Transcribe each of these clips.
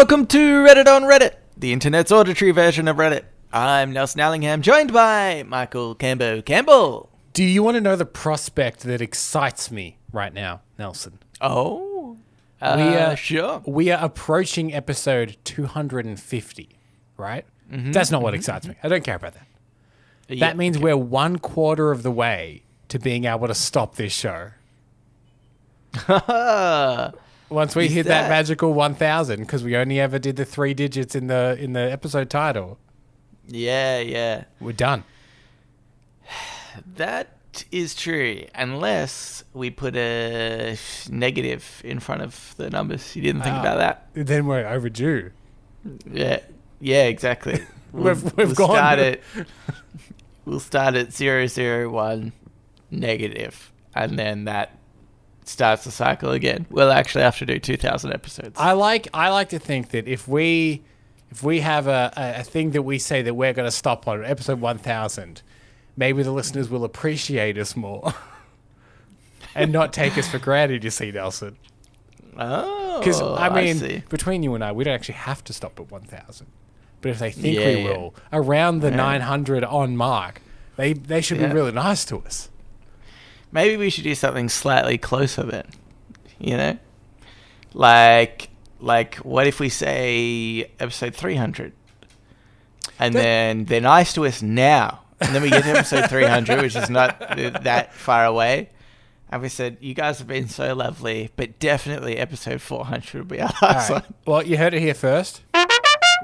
welcome to Reddit on Reddit, the internet's auditory version of Reddit. I'm Nelson Allingham, joined by Michael Cambo Campbell. Do you want to know the prospect that excites me right now, Nelson? Oh, uh, we are sure. We are approaching episode 250, right? Mm-hmm, That's not what mm-hmm. excites me. I don't care about that. Uh, yeah, that means we're one quarter of the way to being able to stop this show. Once we Is hit that? that- magical 1000 because we only ever did the three digits in the in the episode title. yeah, yeah. We're done. That is true, unless we put a negative in front of the numbers. You didn't think Ah. about that? Then we're overdue. Yeah, yeah, exactly. We'll, We've- we've we'll gone- start at we'll start at zero zero one negative, and then that starts the cycle again. We'll actually have to do two thousand episodes. I like I like to think that if we if we have a, a, a thing that we say that we're going to stop on episode 1000, maybe the listeners will appreciate us more and not take us for granted, you see, Nelson. oh, Because, I mean, see. between you and I, we don't actually have to stop at 1000. But if they think Yeah, we yeah. will, around the Yeah. 900 on mark, they, they should be really nice to us. Maybe we should do something slightly closer then. You know, like like what if we say episode three hundred, and That- then they're nice to us now, and then we get to episode three hundred, which is not that far away. And we said, "You guys have been so lovely, but definitely episode four hundred will be our last right. one." Well, you heard it here first.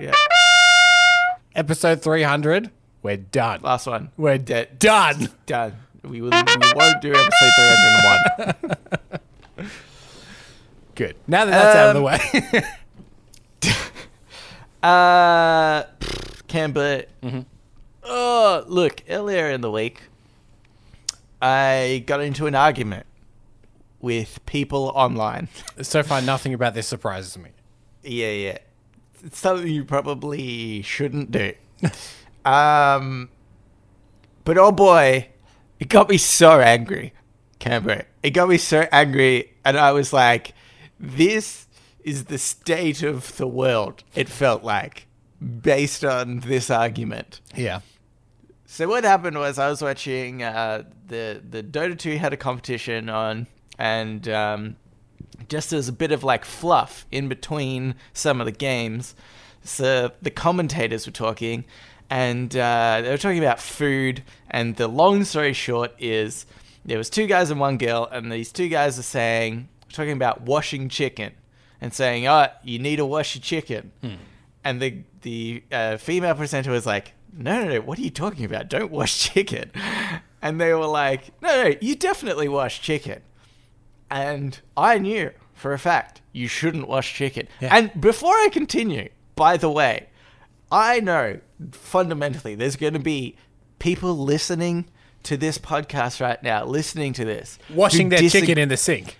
Yeah, Episode 300, we're done. last one. We're De- done. done. We will. We won't do episode three hundred and one. Good. Now that that's out of the Um, way. Uh, Canberra. Mm-hmm. Oh, look, earlier in the week, I got into an argument with people online. so far, nothing about this surprises me. yeah, yeah. It's something you probably shouldn't do. um, but oh boy, it got me so angry, Canberra. It got me so angry, and I was like, this is the state of the world, it felt like, based on this argument. Yeah. So what happened was I was watching uh, the the Dota 2 had a competition on, and um, just as a bit of like fluff in between some of the games, so the commentators were talking, and uh, they were talking about food. And the long story short is there was two guys and one girl, and these two guys are saying talking about washing chicken, and saying, "Oh, you need to wash your chicken." And the the uh, female presenter was like, "No, no, no! What are you talking about? Don't wash chicken." And they were like, "No, no, you definitely wash chicken." And I knew for a fact you shouldn't wash chicken. Yeah. And before I continue, by the way, I know fundamentally there's going to be people listening to this podcast right now, listening to this, Washing their chicken in the sink.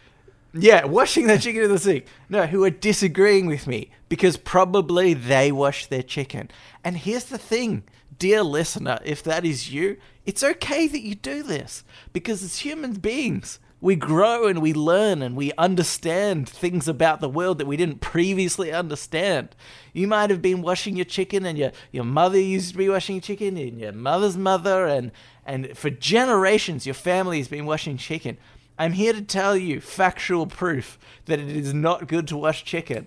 yeah, washing their chicken in the sink. No, who are disagreeing with me because probably they wash their chicken. And here's the thing, dear listener, if that is you, it's okay that you do this because as human beings, we grow and we learn and we understand things about the world that we didn't previously understand. You might have been washing your chicken and your, your mother used to be washing chicken and your mother's mother and, and for generations your family has been washing chicken. I'm here to tell you factual proof that it is not good to wash chicken.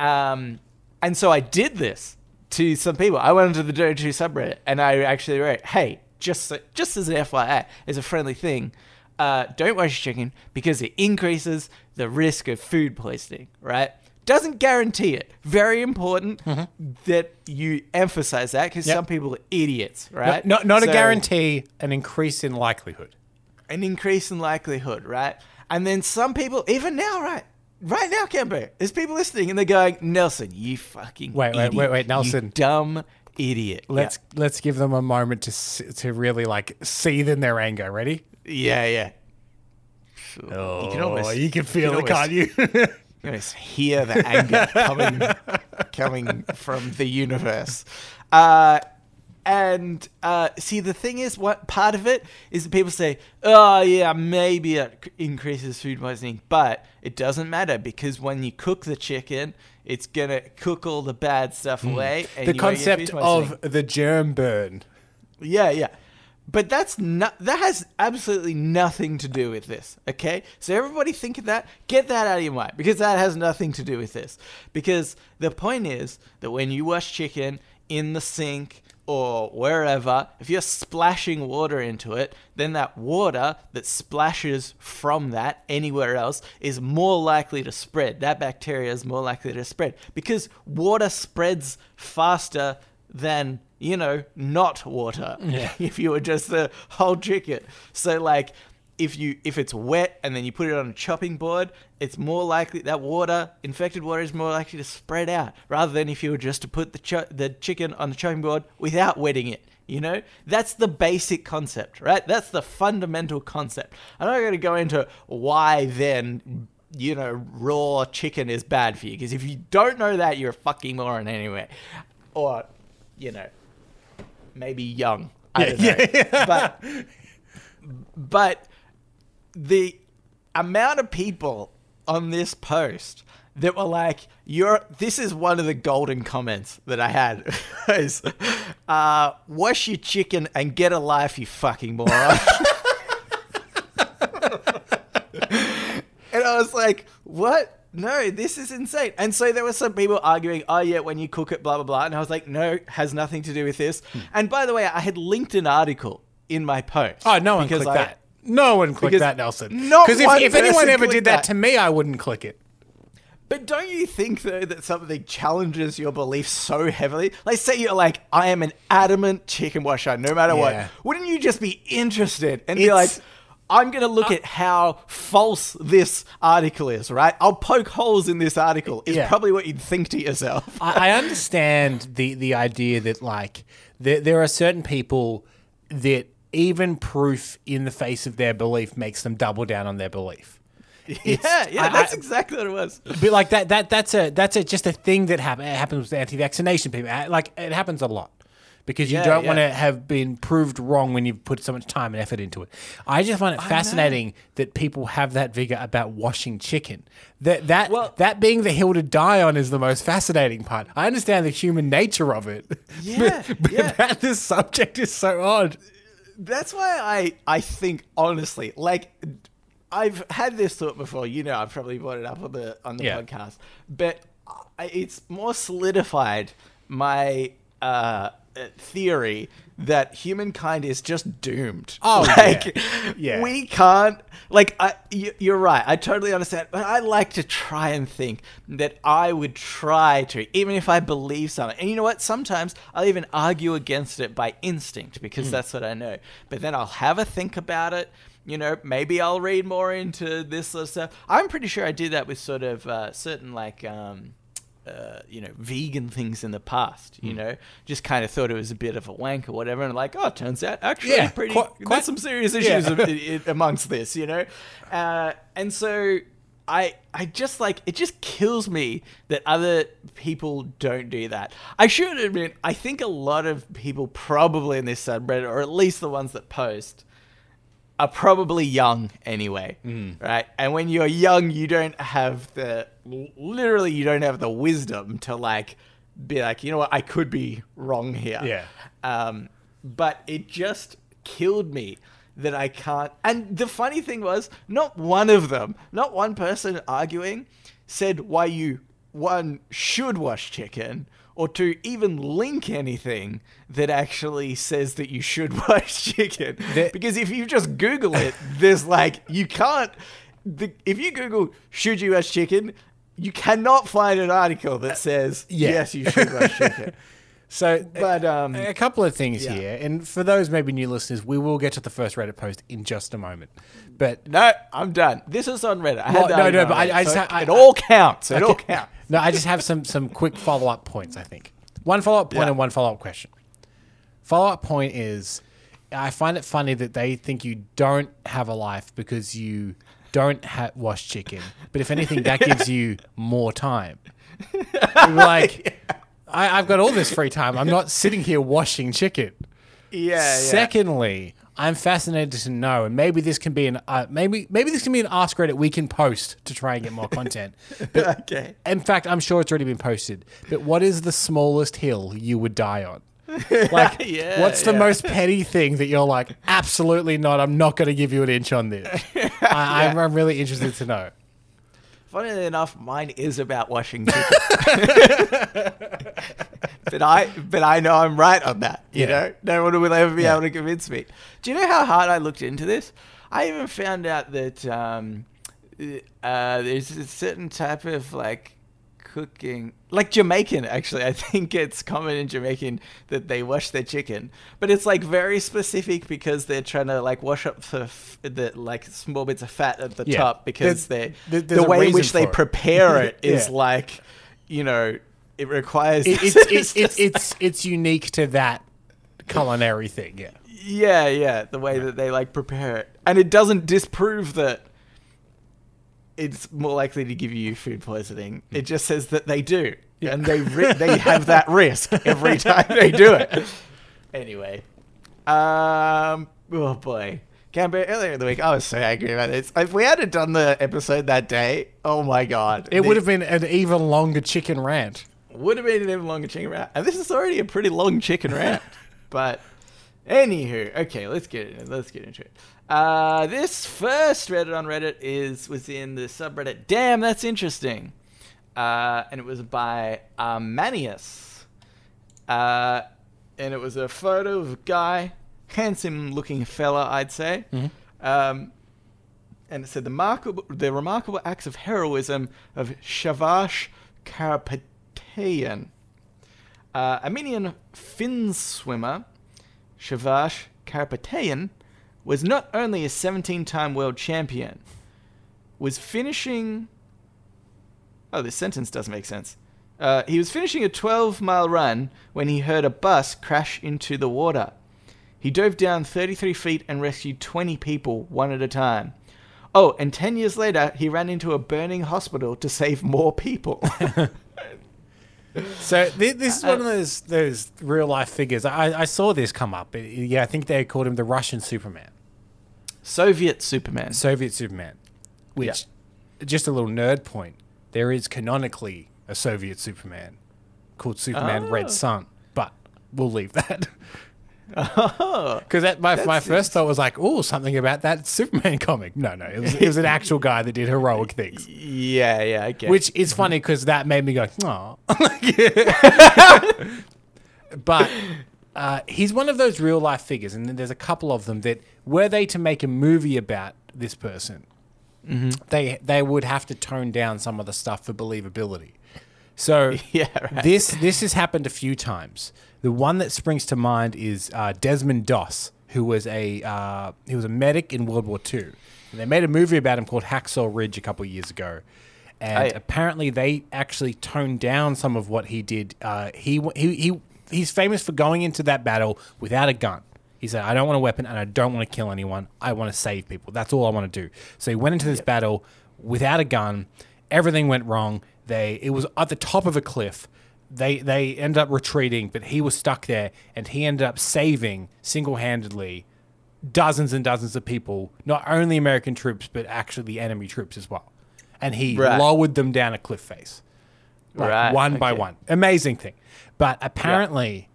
Um, and so I did this to some people. I went into the 2 subreddit and I actually wrote, hey, just, just as an FYI, as a friendly thing, uh, don't wash your chicken because it increases the risk of food poisoning, right? Doesn't guarantee it. Very important that you emphasize that because Yep. some people are idiots, right? Not, not a guarantee, an increase in likelihood. an increase in likelihood, right? And then some people, even now, right? Right now, Cambo, there's people listening and they're going, Nelson, you fucking Wait, wait, idiot, wait, wait, you Nelson. dumb idiot. Let's let's give them a moment to to really like seethe in their anger. Ready? Yeah, yeah. Oh, you can almost you can feel you it, can can't you? You can almost hear the anger coming coming from the universe. Uh, And uh, see, the thing is, what part of it is that people say, "Oh yeah, maybe it increases food poisoning," but it doesn't matter because when you cook the chicken, It's gonna cook all the bad stuff away. And Hmm. the concept of the germ burn. Yeah, yeah. But that's not that has absolutely nothing to do with this. Okay? So everybody think of that, get that out of your mind because that has nothing to do with this. Because the point is that when you wash chicken in the sink or wherever, if you're splashing water into it, then that water that splashes from that anywhere else is more likely to spread. That bacteria is more likely to spread because water spreads faster than you know not water. Yeah. if you were just the whole chicken. So like if you if it's wet and then you put it on a chopping board it's more likely that water infected water is more likely to spread out rather than if you were just to put the cho- the chicken on the chopping board without wetting it you know? That's the basic concept right? That's the fundamental concept. I'm not going to go into why then you know raw chicken is bad for you because if you don't know that you're a fucking moron anyway. Or you know maybe young. I don't know. But but the amount of people on this post that were like, "You're." This is one of the golden comments that I had. is, uh, "Wash your chicken and get a life, you fucking moron." and I was like, "What?" No, this is insane. And so there were some people arguing, oh, yeah, when you cook it, blah, blah, blah. And I was like, no, has nothing to do with this. Hmm. And by the way, I had linked an article in my post. Oh, no one clicked I- that. No one clicked because that, Nelson. not Because if, if anyone ever did that, that. to me, I wouldn't click it. But don't you think though that something challenges your beliefs so heavily? Like say you're like, I am an adamant chicken washer, no matter Yeah. what. Wouldn't you just be interested and be like, I'm gonna look at how false this article is, right? I'll poke holes in this article. Is Yeah. probably what you'd think to yourself. I, I understand the the idea that like there there are certain people that even proof in the face of their belief makes them double down on their belief. yeah, yeah, I- that's I- exactly what it was. But like that that that's a that's a just a thing that happen, it happens with anti-vaccination people. Uh, Like it happens a lot. Because you Yeah, don't yeah. want to have been proved wrong when you've put so much time and effort into it. I just find it fascinating that people have that vigor about washing chicken. That that Well- that being the hill to die on is the most fascinating part. I understand the human nature of it. Yeah, but, but yeah. that this subject is so odd. That's why I I think honestly, like I've had this thought before. You know, I've probably brought it up on the on the Yeah. podcast, but I, it's more solidified my uh, uh, theory that humankind is just doomed. Oh, like yeah. Yeah. we can't. Like I, you, you're right. I totally understand, but I like to try and think that I would try to, even if I believe something. And you know what? Sometimes I'll even argue against it by instinct because that's what I know. But then I'll have a think about it. You know, maybe I'll read more into this sort of stuff. I'm pretty sure I did that with sort of uh, certain like. Um, uh, you know, vegan things in the past, you know, just kind of thought it was a bit of a wank or whatever, and like, oh, it turns out actually Yeah, pretty. quite- quite- some serious yeah. issues i- amongst this, you know, uh, and so I I just like it just kills me that other people don't do that. I should admit, I think a lot of people probably in this subreddit, or at least the ones that post, are probably young anyway, Mm. right? And when you're young, you don't have the literally you don't have the wisdom to like be like, you know what, I could be wrong here. Yeah. Um, but it just killed me that I can't. And the funny thing was, not one of them, not one person arguing, said why you one should wash chicken or to even link anything that actually says that you should wash chicken. The- because if you just Google it, there's like you can't. The, if you Google should you wash chicken, you cannot find an article that says yeah. yes you should wash chicken. So, But, um, a couple of things yeah. here, and for those maybe new listeners, we will get to the first Reddit post in just a moment. But No, I'm done. This is on Reddit. I had Well, that no, no, but I- I just so ha- I- it all counts. It all counts. No, I just have some some quick follow up points. I think one follow up point Yeah. and one follow up question. Follow up point is, I find it funny that they think you don't have a life because you don't ha- wash chicken, but if anything, that gives you more time. like, I, I've got all this free time. I'm not sitting here washing chicken. Yeah, yeah. Secondly, I'm fascinated to know, and maybe this can be an uh, maybe maybe this can be an ask Reddit we can post to try and get more content. But okay. in fact, I'm sure it's already been posted. But what is the smallest hill you would die on? Like, Yeah, what's the yeah. most petty thing that you're like, absolutely not. I'm not going to give you an inch on this. I, I'm, I'm really interested to know. Funnily enough, mine is about washing. But I but I know I'm right on that. You Yeah. know? No one will ever be Yeah. able to convince me. Do you know how hard I looked into this? I even found out that um, uh, there's a certain type of like cooking like Jamaican actually I think it's common in Jamaican that they wash their chicken but it's like very specific because they're trying to like wash up the, f- the like small bits of fat at the Yeah. top because they the way in which they it. prepare it is like you know it requires It, it's, it's, it's, it's, it's unique to that culinary thing. Yeah. yeah yeah the way that they like prepare it. And it doesn't disprove that it's more likely to give you food poisoning. It just says that they do. And they ri- they have that risk every time they do it. Anyway. Um oh boy. Cambo, earlier in the week, I was so angry about this. If we had done the episode that day, oh my god, It The- would have been an even longer chicken rant. Would have been an even longer chicken rant. And this is already a pretty long chicken rant. but anywho, okay, let's get it. Let's get into it. Uh, this first Reddit on Reddit is was in the subreddit. Damn, that's interesting. Uh, and it was by Armanius. Uh, and it was a photo of a guy, handsome looking fella, I'd say. Um, and it said the remarkable, the remarkable acts of heroism of Shavarsh Karapetian, uh, Armenian fin swimmer. Shavarsh Karapetian was not only a 17-time world champion, was finishing. Oh, this sentence doesn't make sense. Uh, he was finishing a 12-mile run when he heard a bus crash into the water. He dove down 33 feet and rescued 20 people one at a time. Oh, and 10 years later, he ran into a burning hospital to save more people. So thi- this is Uh, one of those those real life figures. I, I saw this come up. It- yeah, I think they called him the Russian Superman, Soviet Superman. Soviet Superman. Which, just a little nerd point, there is canonically a Soviet Superman called Superman Oh. Red Sun, but we'll leave that Oh, because that my, my first thought was like, oh, something about that Superman comic. No, no, it was it was an actual guy that did heroic things. yeah, yeah, I get Which is funny because that made me go, oh. but uh, he's one of those real life figures, and there's a couple of them that were they to make a movie about this person, they they would have to tone down some of the stuff for believability. So Yeah, right. this this has happened a few times. The one that springs to mind is uh, Desmond Doss, who was a uh, he was a medic in World War II. And they made a movie about him called Hacksaw Ridge a couple of years ago, and Oh, yeah. apparently they actually toned down some of what he did. Uh, he he he he's famous for going into that battle without a gun. He said, "I don't want a weapon and I don't want to kill anyone. I want to save people. That's all I want to do." So he went into this battle without a gun. Everything went wrong. They it was at the top of a cliff. They they ended up retreating, but he was stuck there, and he ended up saving single handedly dozens and dozens of people, not only American troops, but actually the enemy troops as well. And he Right. lowered them down a cliff face. Like Right, one by one. Amazing thing. But apparently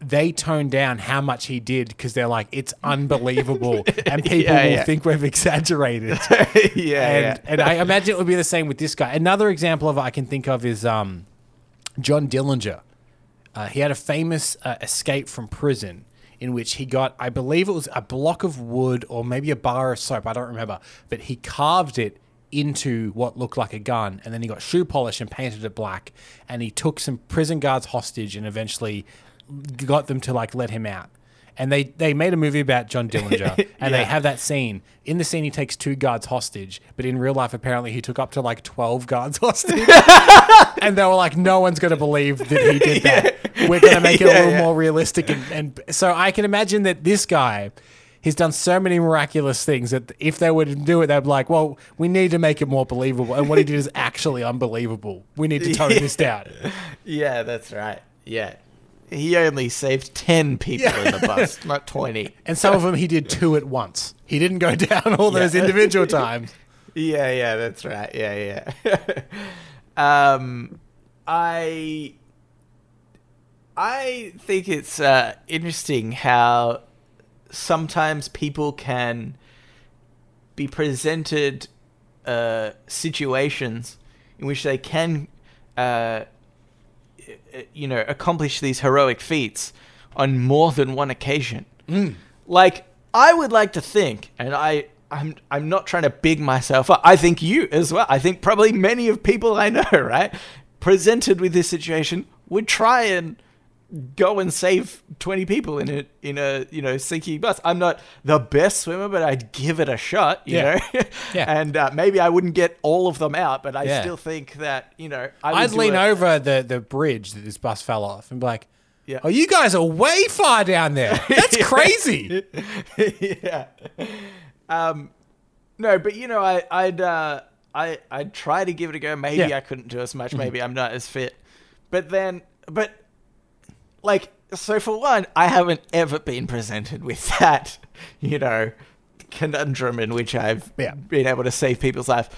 they toned down how much he did because they're like, it's unbelievable. and people Yeah, will yeah. think we've exaggerated. yeah, and, yeah. and I imagine it would be the same with this guy. Another example of I can think of is um, John Dillinger. Uh, he had a famous uh, escape from prison in which he got, I believe it was a block of wood or maybe a bar of soap, I don't remember, but he carved it into what looked like a gun and then he got shoe polish and painted it black and he took some prison guards hostage and eventually got them to like let him out. And they, they made a movie about John Dillinger and they have that scene. In the scene, he takes two guards hostage, but in real life, apparently, he took up to like 12 guards hostage. and they were like, no one's going to believe that he did that. We're going to make it a Yeah, little yeah. more realistic. And, and so I can imagine that this guy. He's done so many miraculous things that if they were to do it, they'd be like, well, we need to make it more believable. And what he did is actually unbelievable. We need to tone this down. Yeah, that's right. Yeah. He only saved 10 people in the bus, not 20. And some of them he did two at once. He didn't go down all those Yeah. individual times. Yeah, yeah, that's right. Yeah, yeah. um, I I think it's uh, interesting how sometimes people can be presented uh, situations in which they can, uh, Uh, you know, accomplish these heroic feats on more than one occasion. Mm. Like I would like to think, and I. I'm I'm not trying to big myself up. I think you as well. I think probably many of people I know, right, presented with this situation would try and go and save 20 people in a in a you know sinking bus i'm not the best swimmer but i'd give it a shot you Yeah. know Yeah. and uh, maybe i wouldn't get all of them out but i Yeah. still think that you know I would I'd lean a- over the, the bridge that this bus fell off and be like, Yeah. "Oh, you guys are way far down there. That's crazy." yeah um no but you know i i'd uh i i'd try to give it a go maybe. Mm-hmm. i couldn't do as much maybe i'm not as fit but then but like so for one i haven't ever been presented with that you know conundrum in which i've Yeah. been able to save people's lives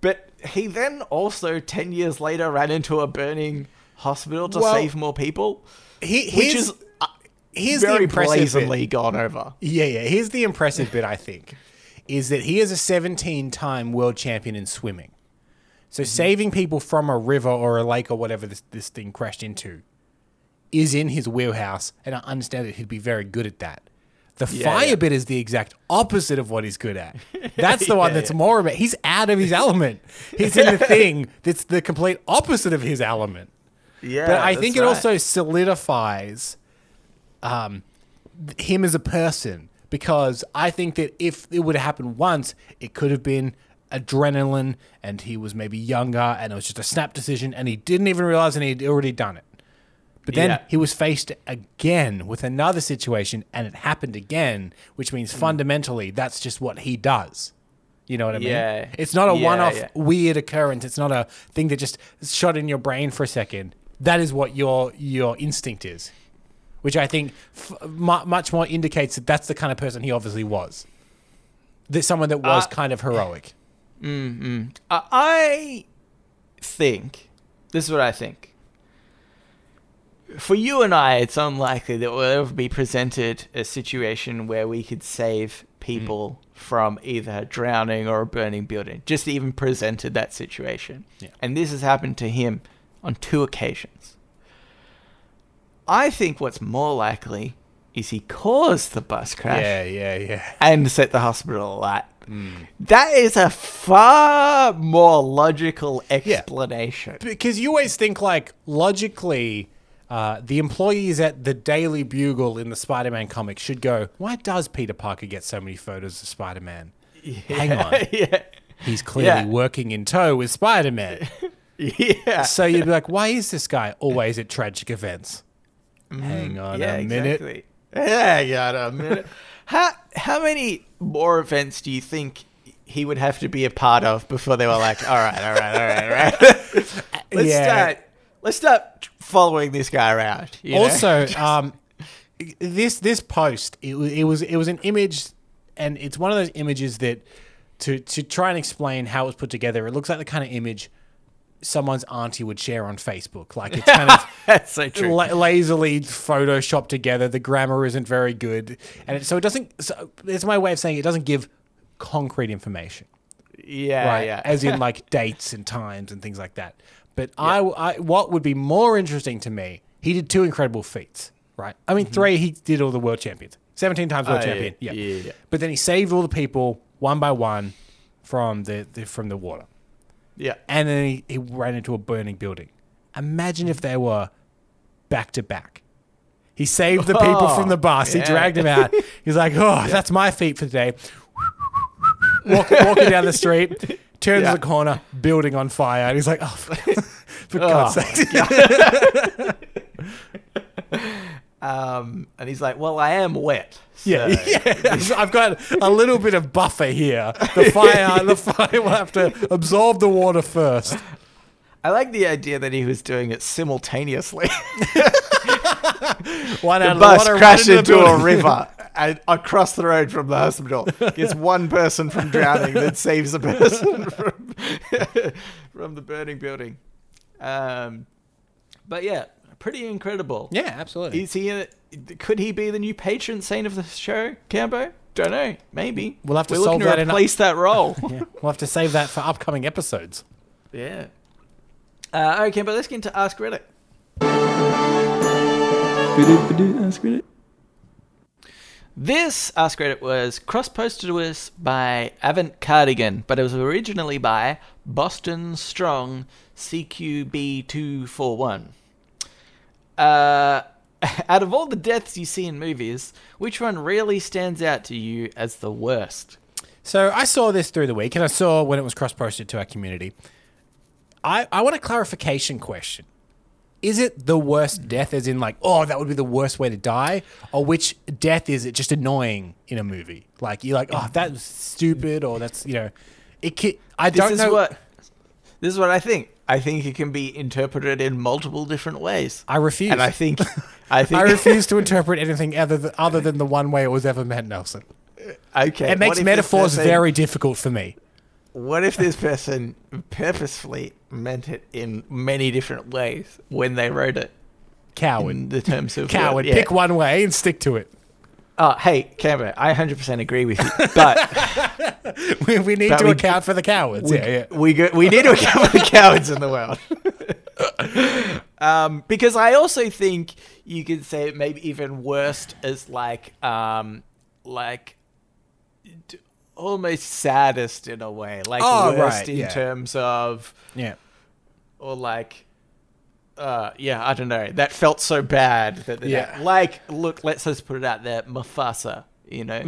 but he then also 10 years later ran into a burning hospital to Well, save more people He, which is uh, here's the very impressive bit. gone over Yeah, yeah. Here's the impressive bit, I think, is that he is a 17 time world champion in swimming. So Mm-hmm. saving people from a river or a lake or whatever this, this thing crashed into is in his wheelhouse, and I understand that he'd be very good at that. The Yeah, fire yeah. bit is the exact opposite of what he's good at. That's the one that's yeah. more about. He's out of his element. He's in the thing that's the complete opposite of his element. Yeah, But I think it right. also solidifies um, him as a person because I think that if it would have happened once, it could have been adrenaline and he was maybe younger and it was just a snap decision and he didn't even realize and he'd already done it. But then Yeah. he was faced again with another situation and it happened again, which means Hmm. fundamentally that's just what he does. You know what I mean? Yeah. It's not a Yeah, one off weird occurrence. It's not a thing that just shot in your brain for a second. That is what your your instinct is, which I think f- much more indicates that that's the kind of person he obviously was. That someone that was Uh, kind of heroic. Uh, I think this is what I think. For you and I, it's unlikely that we'll ever be presented a situation where we could save people from either drowning or a burning building. Just even presented that situation. Yeah. And this has happened to him on two occasions. I think what's more likely is he caused the bus crash Yeah, yeah, yeah. and set the hospital alight. Hmm. That is a far more logical explanation. Because you always think like logically, uh, the employees at the Daily Bugle in the Spider-Man comic should go. Why does Peter Parker get so many photos of Spider-Man? Hang on, yeah. he's clearly Yeah. working in tow with Spider-Man. Yeah. So you'd be like, why is this guy always at tragic events? Hang on Mm, yeah, a minute. exactly. Hang on a minute. how how many more events do you think he would have to be a part of before they were like, all right, all right, all right, all right. let's Yeah. start. Let's start following this guy around. you know? Also, um, this this post it, wa- it was it was an image, and it's one of those images that to to try and explain how it was put together. It looks like the kind of image someone's auntie would share on Facebook. Like it's kind of that's so true. la- lazily photoshopped together. The grammar isn't very good, and it, so it doesn't. So it's my way of saying it doesn't give concrete information, yeah, right? yeah. As in like dates and times and things like that. But I, I, what would be more interesting to me, he did two incredible feats, right? I mean, three. He did all the world champions, seventeen times world Mm-hmm. Oh, yeah, champion. Yeah. yeah, yeah. But then he saved all the people one by one from the, the from the water yeah. and then he, he ran into a burning building. Imagine if they were back to back. He saved the people from the bus. He dragged them out. He's like, "Oh, that's my feet for today." Walk, walking down the street, turns Yeah. the corner, building on fire, and he's like, "Oh, for, for Oh, God's sake!" Um, and he's like, "Well, I am wet." Yeah, so- yeah. I've got a little bit of buffer here. The fire, the fire will have to absorb the water first. I like the idea that he was doing it simultaneously. One the out of bus the water, crashed into a river and across the road from the hospital. Gets one person from drowning, then saves a person from, from the burning building. Um, but yeah, pretty incredible. Yeah, absolutely. Is he? A, could he be the new patron saint of the show, Cambo? Don't know. Maybe We'll have to We're looking solve that to in a- replace that role. yeah. We'll have to save that for upcoming episodes. yeah. Uh, okay, but let's get into Ask Reddit. Ask Reddit. This Ask Reddit was cross-posted to us by Avant Cardigan, but it was originally by Boston Strong CQB241. Uh, out of all the deaths you see in movies, which one really stands out to you as the worst? So I saw this through the week, and I saw when it was cross-posted to our community. I, I want a clarification question. Is it the worst death, as in like, oh, that would be the worst way to die, or which death is it just annoying in a movie? Like you're like, oh, that's stupid, or that's you know, it. Can, I This don't is know. what this is what I think. I think it can be interpreted in multiple different ways. I refuse. And I think I think I refuse to interpret anything other than, other than the one way it was ever meant, Nelson. Uh, okay. It makes metaphors person- very difficult for me. What if this person purposefully meant it in many different ways when they wrote it? Coward. In the terms of Coward. yeah. Pick one way and stick to it. Oh, hey, Canberra, I 100% agree with you, but We, we need But to we- account for the cowards. we, yeah, yeah. we go, we need to account for the cowards in the world. um, because I also think you could say it maybe even worst as like um, like d- almost saddest in a way, like Oh, worst right, in yeah. terms of Yeah. Or like uh yeah i don't know that felt so bad that Yeah. like look let's just put it out there mufasa you know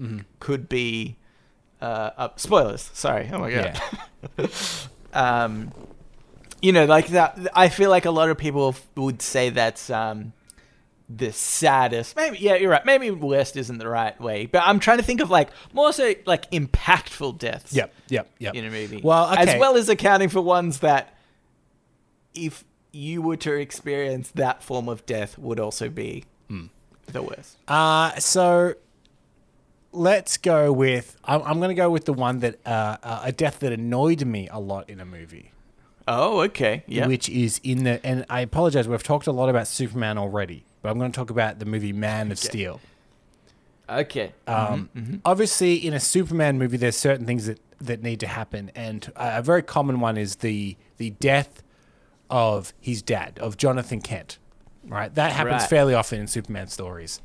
Mm-hmm, could be uh, uh spoilers sorry oh my god um you know like that i feel like a lot of people f- would say that's um the saddest maybe yeah you're right maybe worst isn't the right way but i'm trying to think of like more so like impactful deaths Yep. Yep. Yep. in a movie. Well, okay. as well as accounting for ones that, if you were to experience that form of death, would also be Hmm. the worst. Uh, so let's go with. I'm, I'm going to go with the one that uh, uh, a death that annoyed me a lot in a movie, Oh, okay, yeah. which is in the. And I apologize. We've talked a lot about Superman already, but I'm going to talk about the movie Man of Steel. okay. Um, Mm-hmm, Obviously, in a Superman movie, there's certain things that, that need to happen, and a a very common one is the the death of his dad, of Jonathan Kent. Right, that happens Right. fairly often in Superman stories.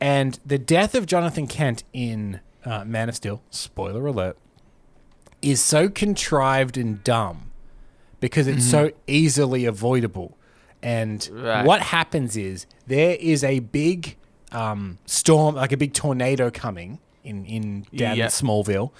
And the death of Jonathan Kent in uh, Man of Steel, spoiler alert, is so contrived and dumb because it's so easily avoidable. And Mm-hmm. Right. what happens is there is a big um, storm, like a big tornado coming in, in down Yeah. in Smallville,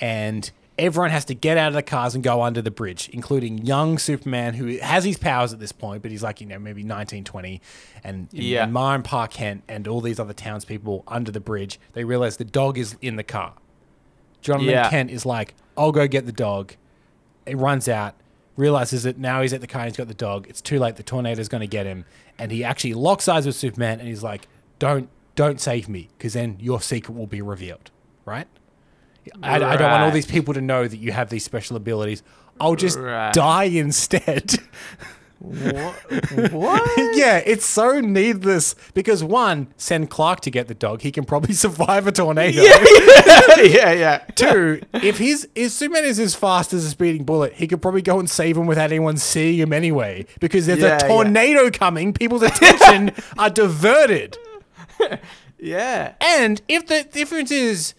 and everyone has to get out of the cars and go under the bridge, including young Superman who has his powers at this point, but he's like, you know, maybe 19, 20, and, Yeah. and Mara and Pa Kent and all these other townspeople under the bridge, they realize the dog is in the car. Jonathan Yeah. Kent is like, I'll go get the dog. It runs out, realizes that now he's at the car, he's got the dog. It's too late. The tornado's going to get him, and he actually locks eyes with Superman, and he's like, "Don't, don't save me, because then your secret will be revealed." Right? I, I don't want all these people to know that you have these special abilities. I'll just Right. die instead. what? what? yeah, it's so needless because one, send Clark to get the dog. He can probably survive a tornado. yeah, yeah. Two, if his if Superman is as fast as a speeding bullet, he could probably go and save him without anyone seeing him anyway. Because there's Yeah, a yeah. tornado coming, people's attention are diverted. Yeah. And if the difference is,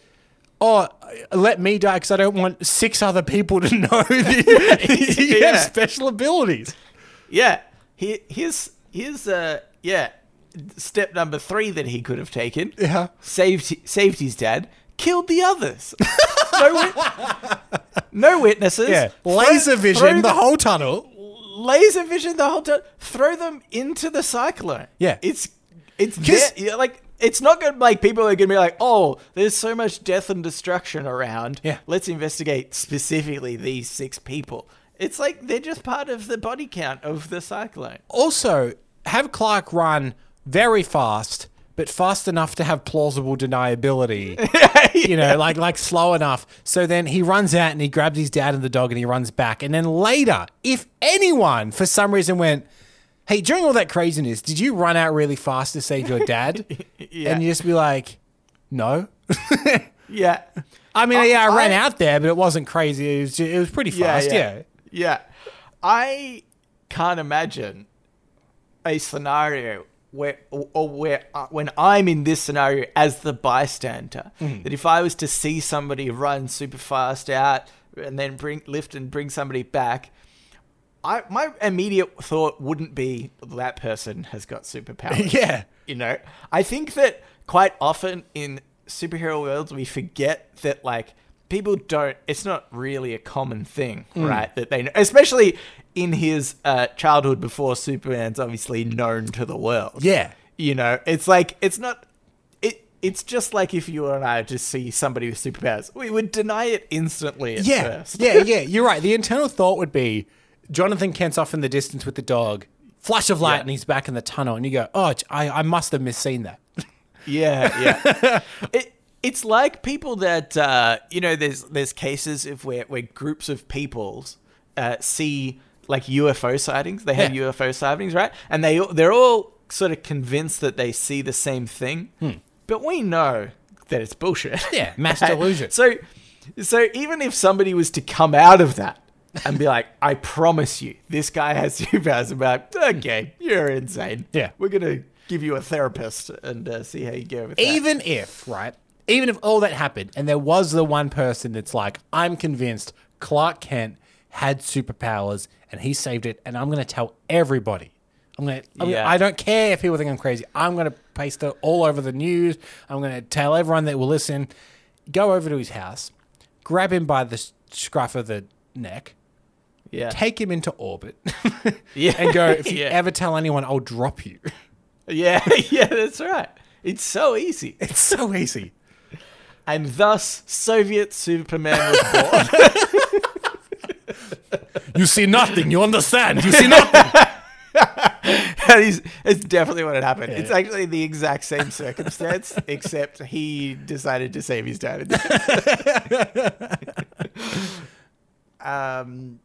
oh, let me die because I don't want six other people to know that you Yeah. have special abilities. Yeah. He, here's, here's, uh, yeah, step number three that he could have taken. Yeah. saved saved his dad, killed the others. no, wit- no witnesses. Yeah, laser throw vision the them- whole tunnel. laser vision the whole tunnel. Throw them into the cyclone. Yeah. it's it's there, yeah, like it's not gonna like people are gonna be like, oh, there's so much death and destruction around. Yeah. let's investigate specifically these six people. It's like they're just part of the body count of the cyclone. Also, have Clark run very fast, but fast enough to have plausible deniability. You know, like like slow enough. So then he runs out and he grabs his dad and the dog and he runs back. And then later, if anyone for some reason went, Hey, during all that craziness, did you run out really fast to save your dad? Yeah. And you just be like, No. Yeah. I mean, I- yeah, I ran out there, but it wasn't crazy. It was, it was pretty fast. Yeah. Yeah. I can't imagine a scenario where, or, or where, uh, when I'm in this scenario as the bystander, Mm-hmm. that if I was to see somebody run super fast out and then bring lift and bring somebody back, I my immediate thought wouldn't be that person has got superpowers. Yeah. You know, I think that quite often in superhero worlds we forget that like people don't. It's not really a common thing, right? That they, know, especially in his uh, childhood before Superman's obviously known to the world. Yeah. You know, it's like it's not. It it's just like if you and I just see somebody with superpowers, we would deny it instantly at Yeah. first. Yeah, yeah, you're right. The internal thought would be Jonathan Kent's off in the distance with the dog, flash of light, Yeah. and he's back in the tunnel. And you go, oh, I, I must have misseen that. Yeah, yeah. it it's like people that uh, you know. There's there's cases of where where groups of peoples uh, see like UFO sightings. They have Yeah. UFO sightings, right? And they they're all sort of convinced that they see the same thing, but we know that it's bullshit. Hmm. Yeah, mass delusion. So so even if somebody was to come out of that. And be like, I promise you, this guy has superpowers. And be like, okay, you're insane. Yeah. we're gonna give you a therapist and uh, see how you go with that. Even if, right, even if all that happened and there was the one person that's like, I'm convinced Clark Kent had superpowers and he saved it, and I'm going to tell everybody. I'm going to, Yeah. I don't care if people think I'm crazy. I'm going to paste it all over the news. I'm going to tell everyone that will listen. Go over to his house, grab him by the scruff of the neck, Yeah. take him into orbit, yeah. and go, if you yeah. ever tell anyone, I'll drop you. yeah. Yeah, that's right. It's so easy. It's so easy. And thus, Soviet Superman was born. You see nothing. You understand. You see nothing. that is, it's definitely what had happened. It's actually the exact same circumstance, except he decided to save his dad. um,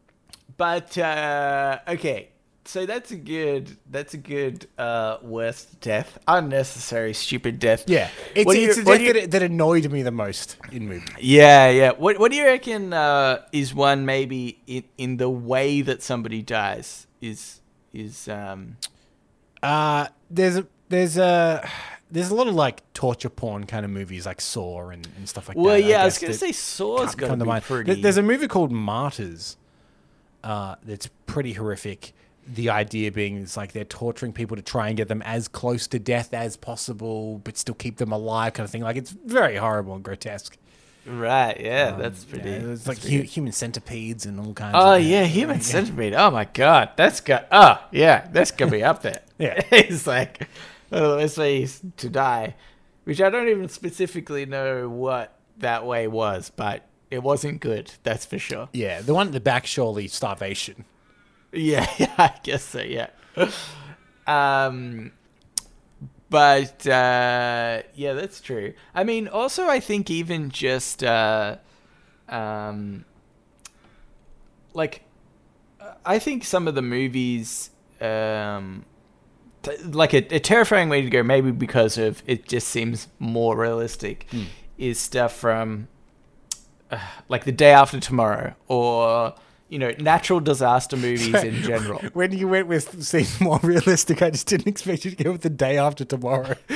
but uh, okay, so that's a good. That's a good uh, worst death, unnecessary, stupid death. Yeah, it's, What you- it's the death you- that, that annoyed me the most in movie. Yeah, yeah. What What do you reckon uh, is one maybe in, in the way that somebody dies is is um Uh, there's a, there's a there's a lot of like torture porn kind of movies like Saw and, and stuff like well that. Well, yeah I, was gonna say Saw's got to come to be mind. pretty. There- There's a movie called Martyrs. Uh, that's pretty horrific. The idea being it's like they're torturing people to try and get them as close to death as possible, but still keep them alive, kind of thing. Like it's very horrible and grotesque. right. Yeah, that's pretty. Yeah, it's that's like pretty hu- human centipedes and all kinds. Oh yeah, human centipede. Oh my god, that's got. Oh yeah, that's gonna be up there. Yeah. it's like one of the best ways to die, which I don't even specifically know what that way was, but it wasn't good. That's for sure. Yeah, the one at the back, surely starvation. Yeah, yeah, I guess so. Yeah. Um, but uh, yeah, that's true. I mean, also, I think even just uh, um, like, I think some of the movies, um, t- like a, a terrifying way to go, maybe because of it just seems more realistic, is stuff from uh, like the day after tomorrow or you know natural disaster movies in general. When you went with seems more realistic, I just didn't expect you to go with the day after tomorrow.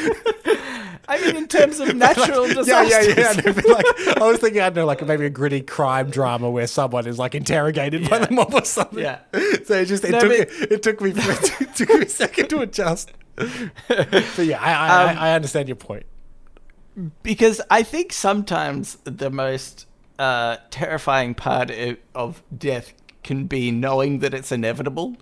I mean, in terms of natural yeah, disasters. yeah, yeah. no, like, I was thinking, I don't know, like maybe a gritty crime drama where someone is like interrogated by the mob or something. Yeah. So it just it No, took but- me, it took me it took me a second to adjust. But yeah, I I, Um, I I understand your point. because I think sometimes the most uh, terrifying part of, death can be knowing that it's inevitable.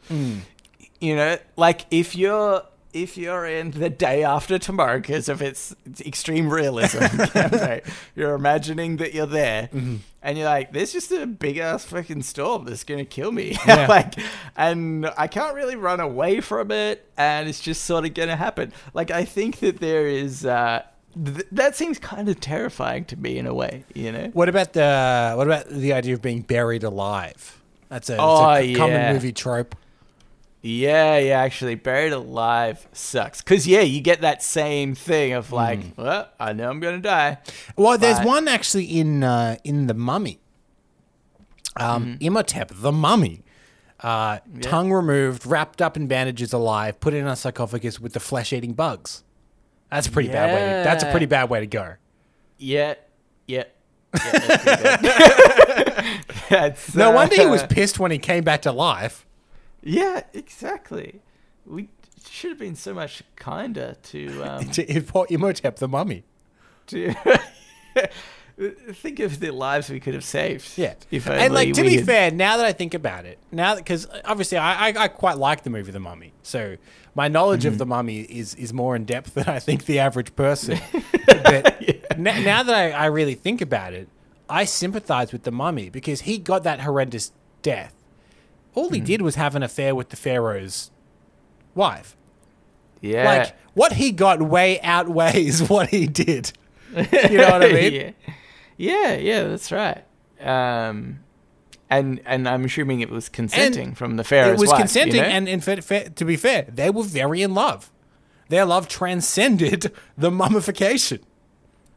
You know, like if you're if you're in the day after tomorrow, because of its, its extreme realism campaign, you're imagining that you're there, Mm-hmm. and you're like, "There's just a big ass fucking storm that's gonna kill me," Yeah. like, and I can't really run away from it, and it's just sort of gonna happen. Like, I think that there is. Uh, th- that seems kind of terrifying to me in a way, you know. What about the what about the idea of being buried alive? That's a, that's Oh, a c- common movie trope. Yeah, yeah, actually, buried alive sucks. Cause yeah, you get that same thing of like, Mm. well, I know I'm gonna die. Well, there's But- one actually in uh, in the Mummy. Um, Imhotep, the Mummy, uh, tongue removed, wrapped up in bandages, alive, put in a sarcophagus with the flesh-eating bugs. That's a pretty bad way. To, that's a pretty bad way to go. Yeah, yeah. yeah that's pretty good. That's, No wonder he was uh, pissed when he came back to life. Yeah, exactly. We should have been so much kinder to um, To Imhotep, the Mummy. to think of the lives we could have saved. Yeah, and like to be had- fair, now that I think about it, now because obviously I, I I quite like the movie The Mummy, so my knowledge Mm-hmm. of the Mummy is is more in depth than I think the average person. but n- now that I, I really think about it, I sympathize with the Mummy because he got that horrendous death. All Mm. he did was have an affair with the pharaoh's wife. yeah, Like what he got way outweighs what he did. You know what I mean? yeah. yeah, yeah, that's right. Um, and and I'm assuming it was consenting from the pharaoh's it was wife, you consenting, know? and in fa- to be fair, they were very in love. Their love transcended the mummification.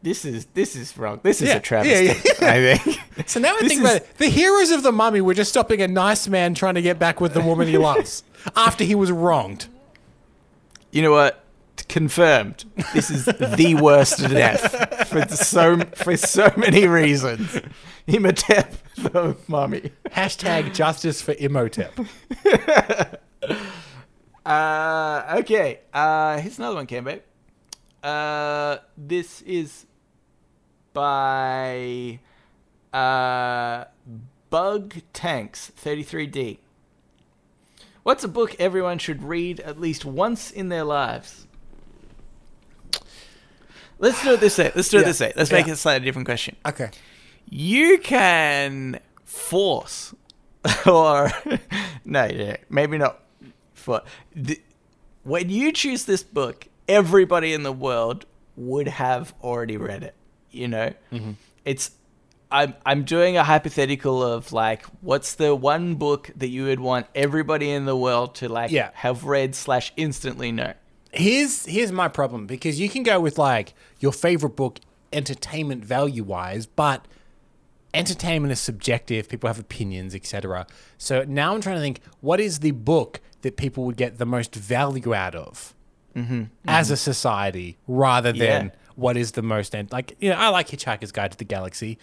this is this is wrong. This is Yeah, a travesty. yeah, yeah. I think. So now I This think about it, the heroes of the mummy were just stopping a nice man trying to get back with the woman he loves after he was wronged. You know what? Confirmed. This is the worst death for so for so many reasons. Imhotep the mummy. Hashtag justice for Imhotep. Uh, okay. Uh, here's another one, Cambo. Uh, this is by uh, Bug Tanks 33D. What's a book everyone should read at least once in their lives? Let's do it this way. Let's do it Yeah. this way. Let's make Yeah. it a slightly different question. Okay. You can force, or no, yeah, maybe not. For the, when you choose this book, everybody in the world would have already read it. You know, mm-hmm. it's. I'm I'm doing a hypothetical of like, what's the one book that you would want everybody in the world to like Yeah. have read slash instantly know? Here's here's my problem because you can go with like your favorite book entertainment value wise, but entertainment is subjective. People have opinions, etc. So now I'm trying to think what is the book that people would get the most value out of mm-hmm, as mm-hmm. a society, rather than Yeah. what is the most ent- like. You know, I like Hitchhiker's Guide to the Galaxy.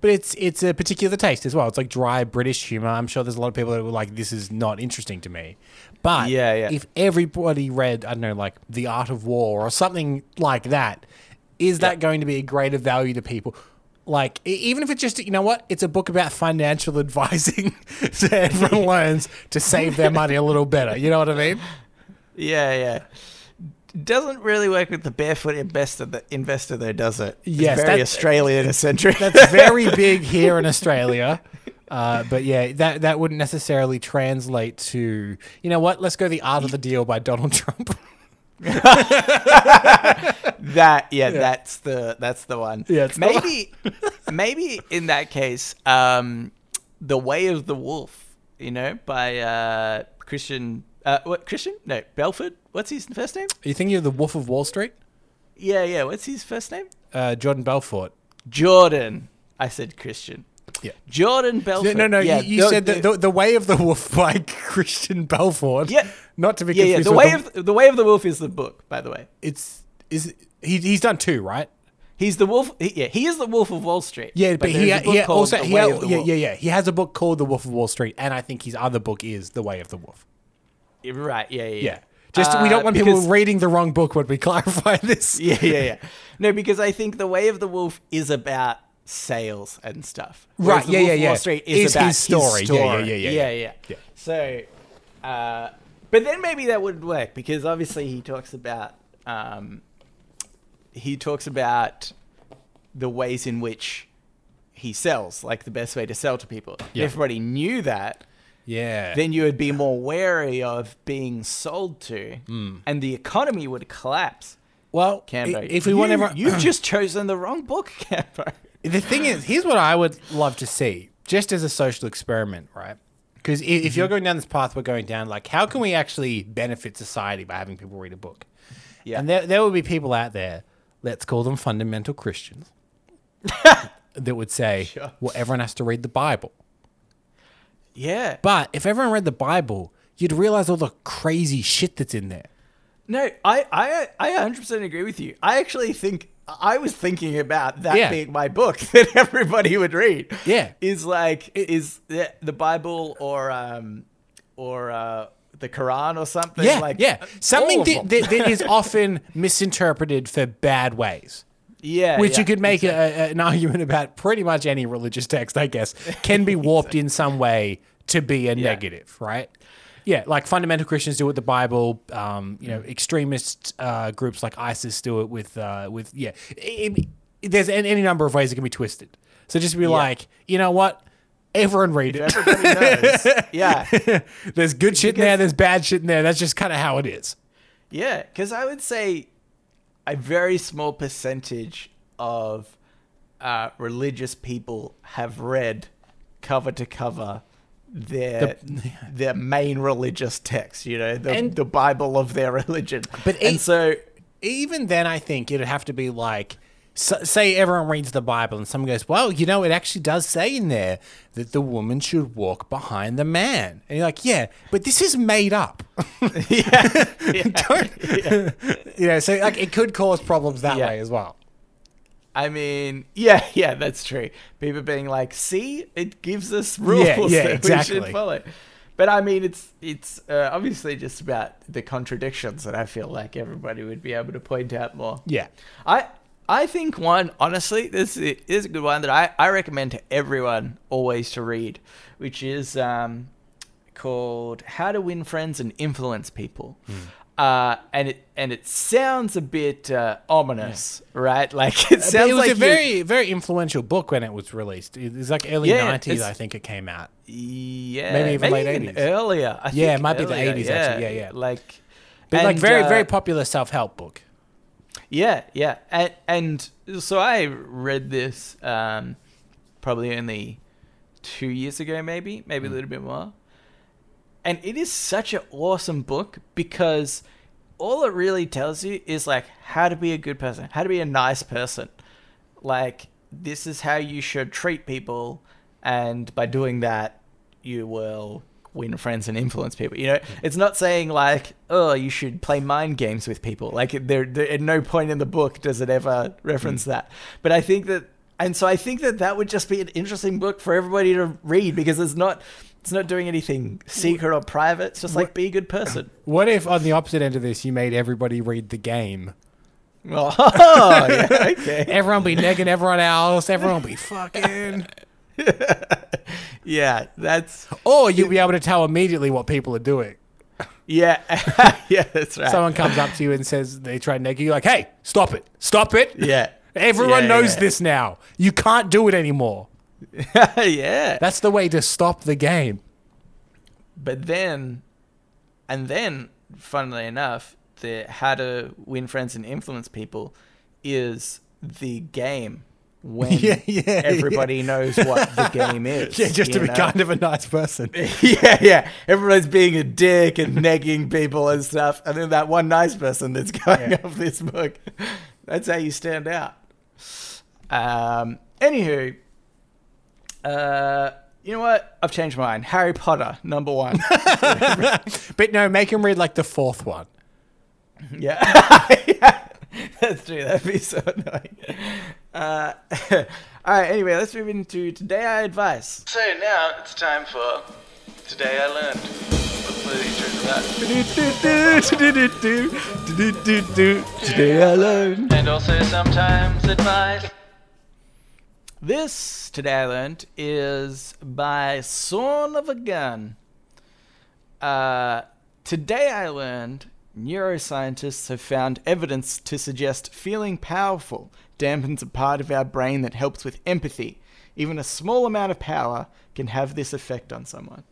But it's it's a particular taste as well. It's like dry British humor. I'm sure there's a lot of people that were like, "This is not interesting to me." But Yeah, yeah. if everybody read, I don't know, like The Art of War or something like that, is that going to be a greater value to people? Like, even if it's just, you know what, it's a book about financial advising, so everyone learns to save their money a little better. You know what I mean? Yeah, yeah. Doesn't really work with the barefoot investor, the investor though, does it? It's Yes, very that- Australian eccentric. That's very big here in Australia. Uh, but yeah, that that wouldn't necessarily translate to, you know what, let's go The Art of the Deal by Donald Trump. that yeah, that's the that's the one. Yeah, maybe maybe in that case, um, the Way of the Wolf, you know, by uh, Christian. Uh, what Christian? No, Belfort. What's his first name? Are you thinking of The Wolf of Wall Street? Yeah, yeah. What's his first name? Uh, Jordan Belfort. Jordan. I said Christian. Yeah. Jordan Belfort. No, no, yeah, you, you the- said the, the- the, Way of the Wolf by Christian Belfort. Yeah. Not to be yeah, confused yeah. The way of the way of the wolf is the book, by the way. it's is he, he's done two, right? He's the wolf. He, yeah, he is the Wolf of Wall Street. Yeah, but, he, book he called also The he ha- yeah, Wolf. yeah, yeah. He has a book called The Wolf of Wall Street, and I think his other book is The Way of the Wolf. Right. Yeah, yeah. Yeah. yeah. Just we Uh, don't want because- people reading the wrong book when we clarify this. Yeah, yeah, yeah. No, because I think the Way of the Wolf is about sales and stuff. Right, Whereas the yeah, yeah, yeah. Wall Street is, Is about his story. Yeah, yeah, yeah, yeah, Yeah, yeah. yeah. Yeah. So, uh, But then maybe that would work because obviously he talks about um, he talks about the ways in which he sells, like the best way to sell to people. Yeah. If everybody knew that, Yeah. then you would be more wary of being sold to, Hmm. and the economy would collapse. well, Cambo, if we you, want everyone, you've just chosen the wrong book, Cambo. The thing is, here's what I would love to see, just as a social experiment, right? Because if, if you're mm-hmm. going down this path we're going down, like, how can we actually benefit society by having people read a book? Yeah. And there, there will be people out there, let's call them fundamental Christians, that would say, Sure. well, everyone has to read the Bible. Yeah. But if everyone read the Bible, you'd realize all the crazy shit that's in there. No, I, I, I 100% agree with you. I actually think I was thinking about that Yeah. being my book that everybody would read. Yeah. is like is the, the Bible or um or uh the Quran or something. Yeah, like yeah. Something that, that, that is often misinterpreted for bad ways. yeah, which yeah, you could make a, a- an argument about pretty much any religious text, I guess, can be warped in some way to be a negative, right? Yeah, like fundamental Christians do it with the Bible. Um, you know, extremist uh, groups like ISIS do it with uh, with yeah. It- it- there's any, any number of ways it can be twisted. So just be like, you know what? Everyone read it. Everybody knows. yeah, there's good shit in there. There's bad shit in there. That's just kind of how it is. yeah. Because I would say a very small percentage of uh, religious people have read cover to cover their their main religious text. You know, the And- the Bible of their religion. But and it- so even then, I think it'd have to be like, so, say everyone reads the Bible and someone goes, well, you know, it actually does say in there that the woman should walk behind the man. And you're like, yeah, but this is made up. yeah, yeah. Don't- you know, so like it could cause problems that Yeah. way as well. I mean, yeah, yeah, that's true. People being like, "See, it gives us rules Yeah, yeah, that we should follow." But I mean, it's it's uh, obviously just about the contradictions that I feel like everybody would be able to point out more. Yeah. I I think one honestly, this is, a good one that I I recommend to everyone always to read, which is um, called "How to Win Friends and Influence People." Hmm. Uh, and it and it sounds a bit uh, ominous, right? Like it But sounds it was like a very, very influential book when it was released. It was like early 90s, it's- I think it came out. Yeah, Maybe even late 80s. earlier. I Yeah, think it might be the earlier, 80s actually, yeah, yeah. Like, But like very, uh, very popular self help book. Yeah, yeah, and, and so I read this um, probably only two years ago, maybe, maybe Hmm. a little bit more, and it is such an awesome book because all it really tells you is like how to be a good person, how to be a nice person, like this is how you should treat people, and by doing that, you will win friends and influence people. You know, it's not saying like, oh, you should play mind games with people. Like, there, there at no point in the book does it ever reference hmm. that. But I think that, and so I think that that would just be an interesting book for everybody to read because it's not, it's not doing anything secret or private. It's just like be a good person. What if on the opposite end of this, you made everybody read the game? Oh, yeah, okay. Everyone be negging everyone else. Everyone be fucking. Yeah, that's Or you'll be able to tell immediately what people are doing. yeah, yeah, that's right. Someone comes up to you and says they try to neg you. You're like, hey, stop it. Stop it. yeah, Everyone Yeah, knows yeah. this now. You can't do it anymore. yeah. That's the way to stop the game. But then, and then, funnily enough, the how to win friends and influence people is the game when Yeah, yeah, everybody knows what the game is. Yeah, just to be know? kind of a nice person. yeah, yeah. Everybody's being a dick and negging people and stuff, and then that one nice person that's going Yeah. off this book. That's how you stand out. Um. Anywho, uh, you know what? I've changed mine. Harry Potter, number one. But no, make him read like the fourth one. Yeah. yeah. That's true. That'd be so annoying. Uh, all right. Anyway, let's move into today I advise. So now it's time for today I learned. Let's play the intro to that. Today I learned. And also sometimes advice. This today I learned is by Son of a Gun. Uh, Today I learned neuroscientists have found evidence to suggest feeling powerful dampens a part of our brain that helps with empathy. Even a small amount of power can have this effect on someone.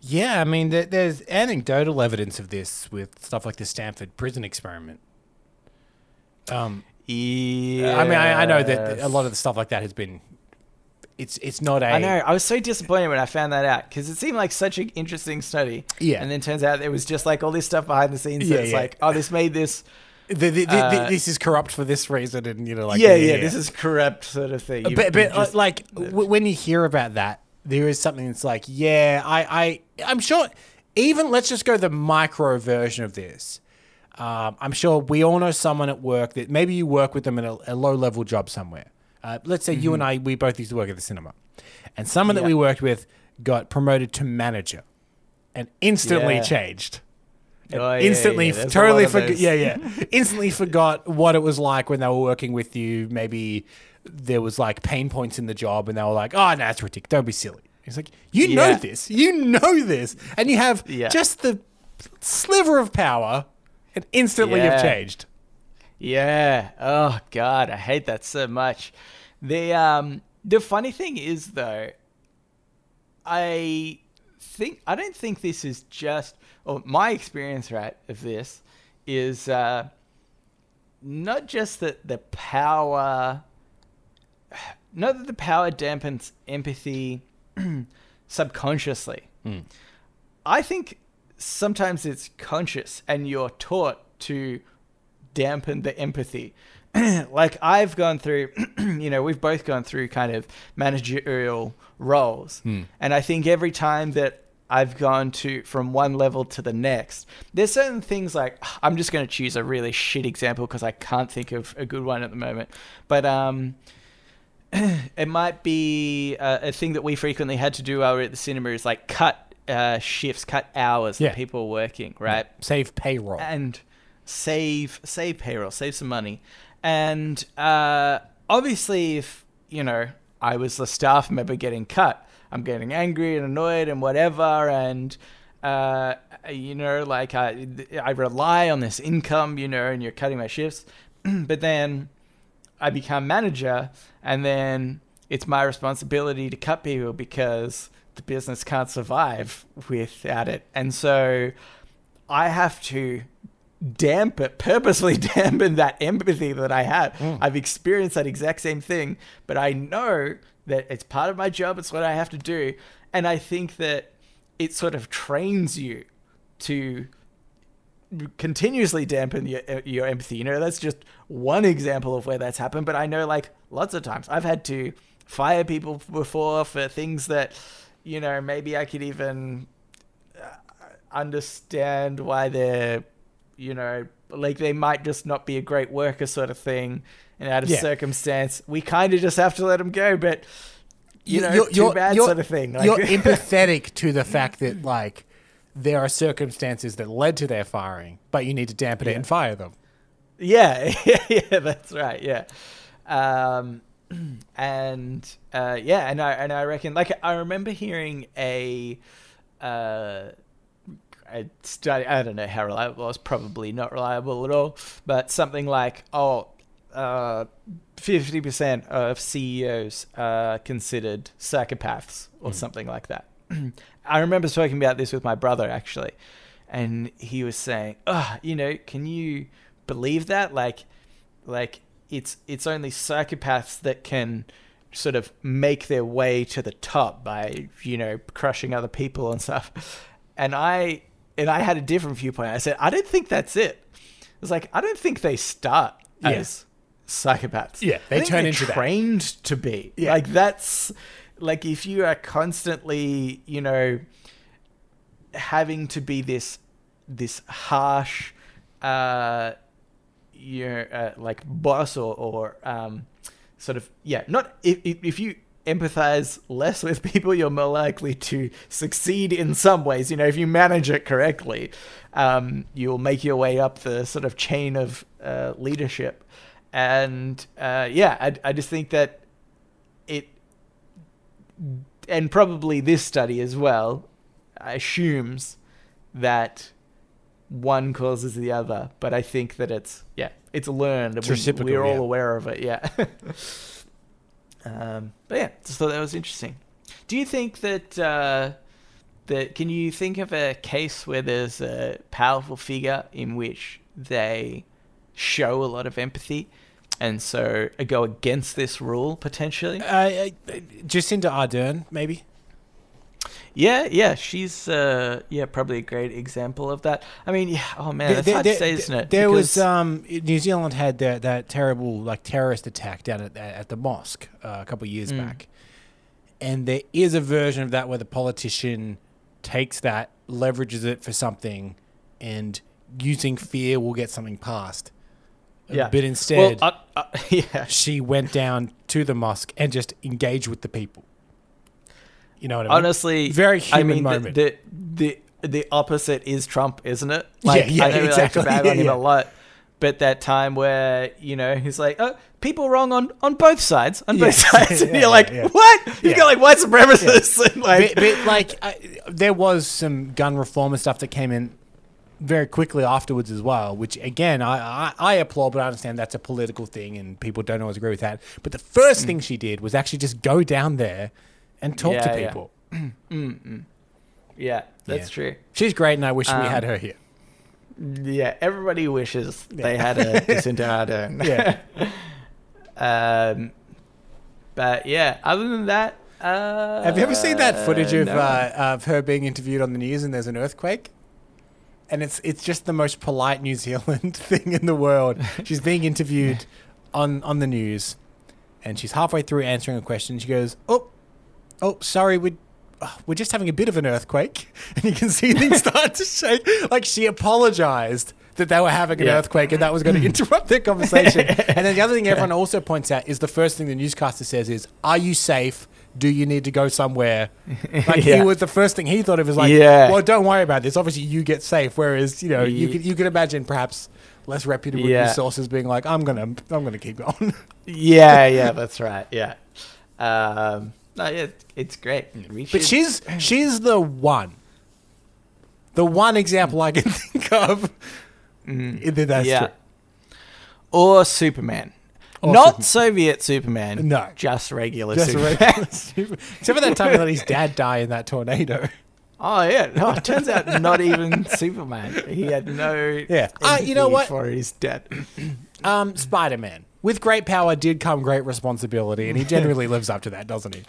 Yeah, I mean, there's anecdotal evidence of this with stuff like the Stanford prison experiment. Um, Yeah. I mean, I, I know that a lot of the stuff like that has been. It's it's not a. I know. I was so disappointed when I found that out because it seemed like such an interesting study. Yeah. And then turns out there was just like all this stuff behind the scenes. Yeah, that's yeah. like, oh, this made this. The, the, the, Uh, this is corrupt for this reason, and you know, like yeah, yeah, This is corrupt sort of thing. You- but but just- like w- when you hear about that, there is something that's like, yeah, I I I'm sure. Even let's just go the micro version of this. Um, I'm sure we all know someone at work that maybe you work with them in a, a low level job somewhere. Uh, let's say you and I, we both used to work at the cinema, and someone that Mm-hmm. We worked with got promoted to manager, and instantly Yeah. changed. Oh, yeah, instantly, yeah, totally forgot. Yeah, yeah. instantly forgot what it was like when they were working with you. Maybe there was like pain points in the job, and they were like, "Oh, no, it's ridiculous. Don't be silly." It's like you know this, you know this, and you have Yeah. just the sliver of power, and instantly Yeah. you've changed. Yeah. Oh God, I hate that so much. The um the funny thing is though, I think I don't think this is just or my experience right of this is uh not just that the power not that the power dampens empathy subconsciously. I think sometimes it's conscious and you're taught to dampen the empathy. like I've gone through, you know, we've both gone through kind of managerial roles. And I think every time that I've gone to from one level to the next, there's certain things like I'm just going to choose a really shit example because I can't think of a good one at the moment. But um it might be a, a thing that we frequently had to do while we were at the cinema is like cut uh, shifts, cut hours Yeah. that people were working, right? Save payroll. and save save payroll, save some money. And uh, obviously, if you know I was the staff member getting cut, I'm getting angry and annoyed and whatever. And uh, you know, like I I rely on this income, you know, and you're cutting my shifts. but then I become manager, and then it's my responsibility to cut people because the business can't survive without it. And so I have to dampen, purposely dampen that empathy that I have. Hmm. I've experienced that exact same thing, but I know that it's part of my job. It's what I have to do. And I think that it sort of trains you to continuously dampen your, uh, your empathy. You know, that's just one example of where that's happened. But I know like lots of times I've had to fire people before for things that, you know, maybe I could even uh, understand why they're, you know, like they might just not be a great worker sort of thing. And out of Yeah. circumstance, we kind of just have to let them go. But, you know, You're- too you're- bad you're- sort of thing. Like, you're empathetic to the fact that like there are circumstances that led to their firing, but you need to dampen it and fire them. Yeah, yeah, that's right. Yeah, um, and uh, yeah, and I and I reckon like I remember hearing a uh, a study. I don't know how reliable it was. Probably not reliable at all. But something like oh. Fifty percent of CEOs are considered psychopaths, or something like that. I remember talking about this with my brother actually, and he was saying, "Ah, you know, can you believe that? Like, like it's it's only psychopaths that can sort of make their way to the top by you know crushing other people and stuff." And I and I had a different viewpoint. I said, "I don't think that's it." I was like, "I don't think they start Yeah. as psychopaths. Yeah, they turn into that. trained to be. Yeah. Like that's like if you are constantly, you know, having to be this this harsh uh you're uh, like boss or or um sort of yeah not if if if you empathize less with people you're more likely to succeed in some ways. You know if you manage it correctly um you'll make your way up the sort of chain of uh, leadership. And uh yeah I, I just think that it and probably this study as well assumes that one causes the other, but I think that it's yeah, it's learned. It's We- reciprocal, We're all yeah. aware of it. Yeah. um, but yeah, just thought that was interesting. Do you think that uh, that can you think of a case where there's a powerful figure in which they show a lot of empathy, and so go against this rule potentially? Uh, uh, Jacinda Ardern, maybe. Yeah, yeah, she's uh, yeah probably a great example of that. I mean, yeah, oh man, There- that's there- hard to say, isn't it? There was um, New Zealand had that, that terrible like terrorist attack down at at the mosque uh, a couple of years Mm. back, and there is a version of that where the politician takes that, leverages it for something, and using fear will get something passed. Yeah. but instead, well, uh, uh, yeah, she went down to the mosque and just engaged with the people. You know what I mean? honestly, Very I human mean, moment. The, the the the opposite is Trump, isn't it? Yeah, yeah, I know we exactly. like to bag Yeah, on him yeah. a lot, but that time where you know he's like, oh, people wrong on on both sides, on both Yeah. sides, and you're like, yeah, yeah. what? You've Yeah. got like white supremacists, and like, but, but like uh, there was some gun reform and stuff that came in very quickly afterwards as well which again I, I, I applaud but i understand that's a political thing and people don't always agree with that but the first thing she did was actually just go down there and talk Yeah, to people yeah, that's Yeah. true. she's great and i wish we Um, had her here Yeah, everybody wishes they had a Ardern. yeah Um, but yeah, other than that, uh, have you ever seen that footage of no. uh, of her being interviewed on the news and there's an earthquake and it's it's just the most polite New Zealand thing in the world. She's being interviewed on on the news, and she's halfway through answering a question. She goes, "Oh, oh, sorry, we." uh, We're just having a bit of an earthquake, and you can see things start to shake. Like she apologized that they were having an Yeah. earthquake, and that was going to interrupt their conversation. and then the other thing everyone also points out is the first thing the newscaster says is, "Are you safe? Do you need to go somewhere?" Like he was the first thing he thought of was like, Yeah. "Well, don't worry about this. Obviously, you get safe." Whereas you know, you could you could imagine perhaps less reputable Yeah. sources being like, "I'm gonna I'm gonna keep going." Yeah, yeah, that's right. Yeah. Um, no, yeah, it's great. We but should- she's she's the one, the one example I can think of. Mm, that That's yeah. true. Or Superman. Or Not Superman. Soviet Superman. No. Just regular Just a Superman. regular super- Except for that time he let his dad die in that tornado. Oh, yeah. No, it turns out not even Superman. He had no. Yeah. Ah, you know empathy what? For his dead. Um, Spider Man. With great power did come great responsibility, and he generally lives up to that, doesn't he?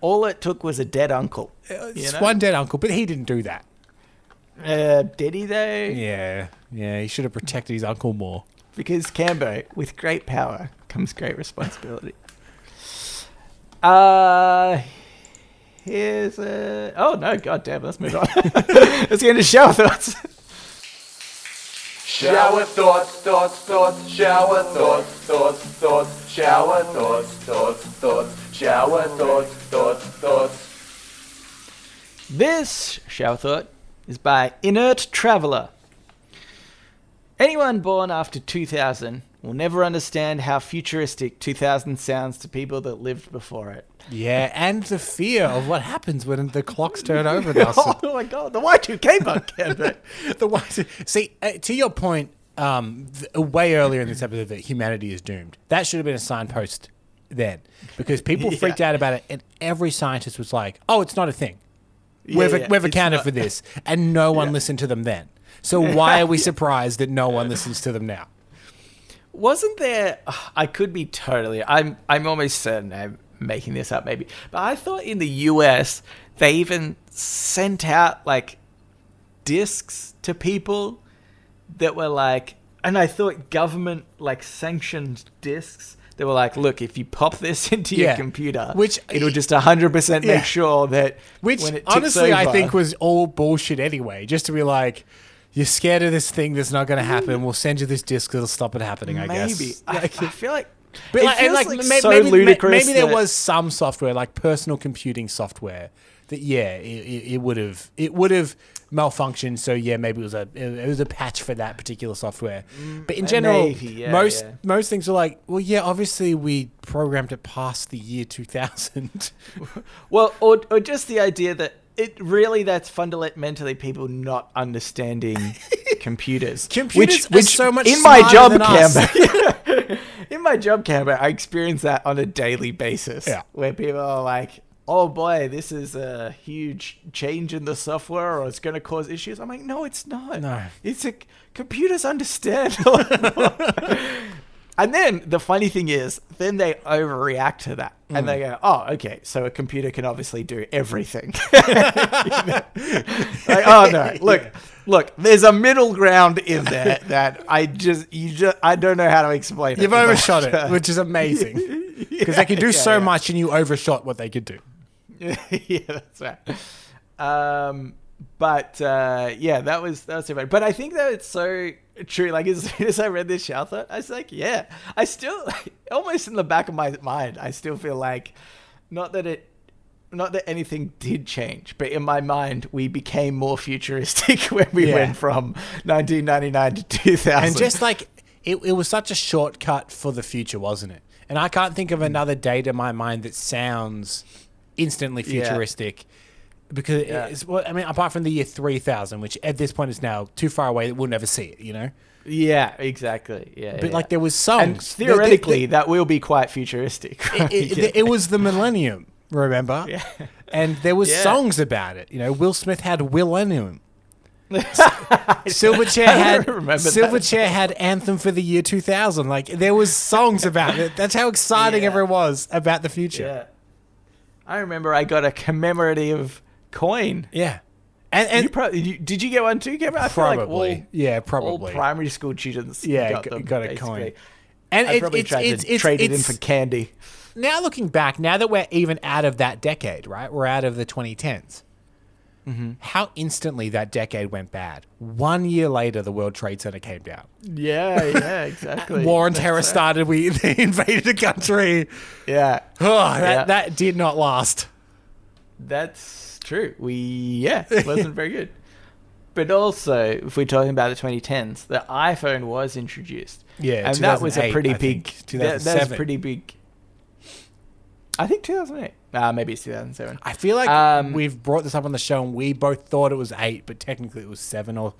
All it took was a dead uncle. It's know? one dead uncle, but he didn't do that. Uh, did he, though? Yeah, yeah, he should have protected his uncle more. Because Cambo, with great power comes great responsibility. Uh, here's a. Oh no, god damn, let's move on. let's get into shower thoughts. Shower thoughts, thoughts, thoughts, shower thoughts, thoughts, thoughts, shower thoughts, thoughts, thoughts, shower thoughts, thoughts, thoughts. This shower thought is by Inert Traveller. Anyone born after 2000 will never understand how futuristic 2000 sounds to people that lived before it. Yeah, and the fear of what happens when the clocks turn over, Nelson. Oh my god, the Y2K bug, Cambo. the one, see, uh, to your point, um, th- way earlier in this episode that humanity is doomed. That should have been a signpost then, because people Yeah. freaked out about it, and every scientist was like, "Oh, it's not a thing. we've yeah, we've accounted not- for this," and no one listened to them then. So why are we surprised that no one listens to them now? Wasn't there? I could be totally. I'm. I'm almost certain I'm making this up, maybe. But I thought in the U.S. they even sent out like discs to people that were like, and I thought government like sanctioned discs. They were like, look, if you pop this into your Yeah. computer, Which- it'll just hundred percent Yeah. make sure that Which when it ticks honestly, I think was all bullshit anyway. Just to be like, you're scared of this thing that's not going to happen. We'll send you this disc that'll stop it happening. I maybe. guess. I, I feel like. But it like, feels like, like so maybe, may- ludicrous. maybe there was some software, like personal computing software, that yeah, it, would have it would have malfunctioned. So yeah, maybe it was a it was a patch for that particular software. But in uh, general, maybe, yeah, most yeah. most things are like, well, yeah, obviously we programmed it past the year two thousand. Well, or, or just the idea that it really that's fundamentally people not understanding computers. Computers are so much in my job Cambo. in my job Cambo, I experience that on a daily basis. Yeah. Where people are like, "Oh boy, this is a huge change in the software, or it's going to cause issues." I'm like, "No, it's not. No. it's a computers understand." And then the funny thing is, then they overreact to that, and they mm. go, "Oh, okay, so a computer can obviously do everything." like, oh no, look, look, there's a middle ground in there that I just, you just, I don't know how to explain. it, You've but, overshot it, which is amazing. Because they can do yeah, so yeah. much and you overshot what they could do. yeah, that's right. Um, but uh, yeah, that was that was so funny. But I think that it's so true. Like as soon as I read this shower thought, I was like, yeah, I still almost in the back of my mind, I still feel like not that it. Not that anything did change, but in my mind, we became more futuristic when we Yeah. went from 1999 to 2000. And just like it, it was such a shortcut for the future, wasn't it? And I can't think of another date in my mind that sounds instantly Yeah. futuristic. Because Yeah. it's, well, I mean, apart from the year 3000, which at this point is now too far away that we'll never see it, you know? yeah, exactly. Yeah, But yeah. like there was songs. and The- the- theoretically, that will be quite futuristic. it, it, it was the millennium, remember? Yeah. And there was Yeah. songs about it. You know, Will Smith had Millennium. Silverchair had. Silverchair had Anthem for the year 2000. Like there was songs about it. That's how exciting Yeah. everyone was about the future. I remember I got a commemorative coin. Yeah. And and you pro- you, did you get one too, Kevin? I feel like probably. all, yeah, all probably. primary school students Yeah, got, them, got a basically. coin. and I it, probably it's tried it's to it's, trade it in for candy. now looking back, now that we're even out of that decade, right? We're out of the 2010s. Mm-hmm. How instantly that decade went bad. One year later, the World Trade Center came down. Yeah, yeah, exactly. War on terror started. We they invaded the country. Yeah, Oh, that, Yeah. that did not last. that's true. We yeah, it wasn't very good. But also, if we're talking about the 2010s, the iPhone was introduced. Yeah, and that was a pretty I big. think. That, that was pretty big. I think 2008. Ah, maybe it's 2007. I feel like Um, we've brought this up on the show, and we both thought it was eight, but technically it was seven, or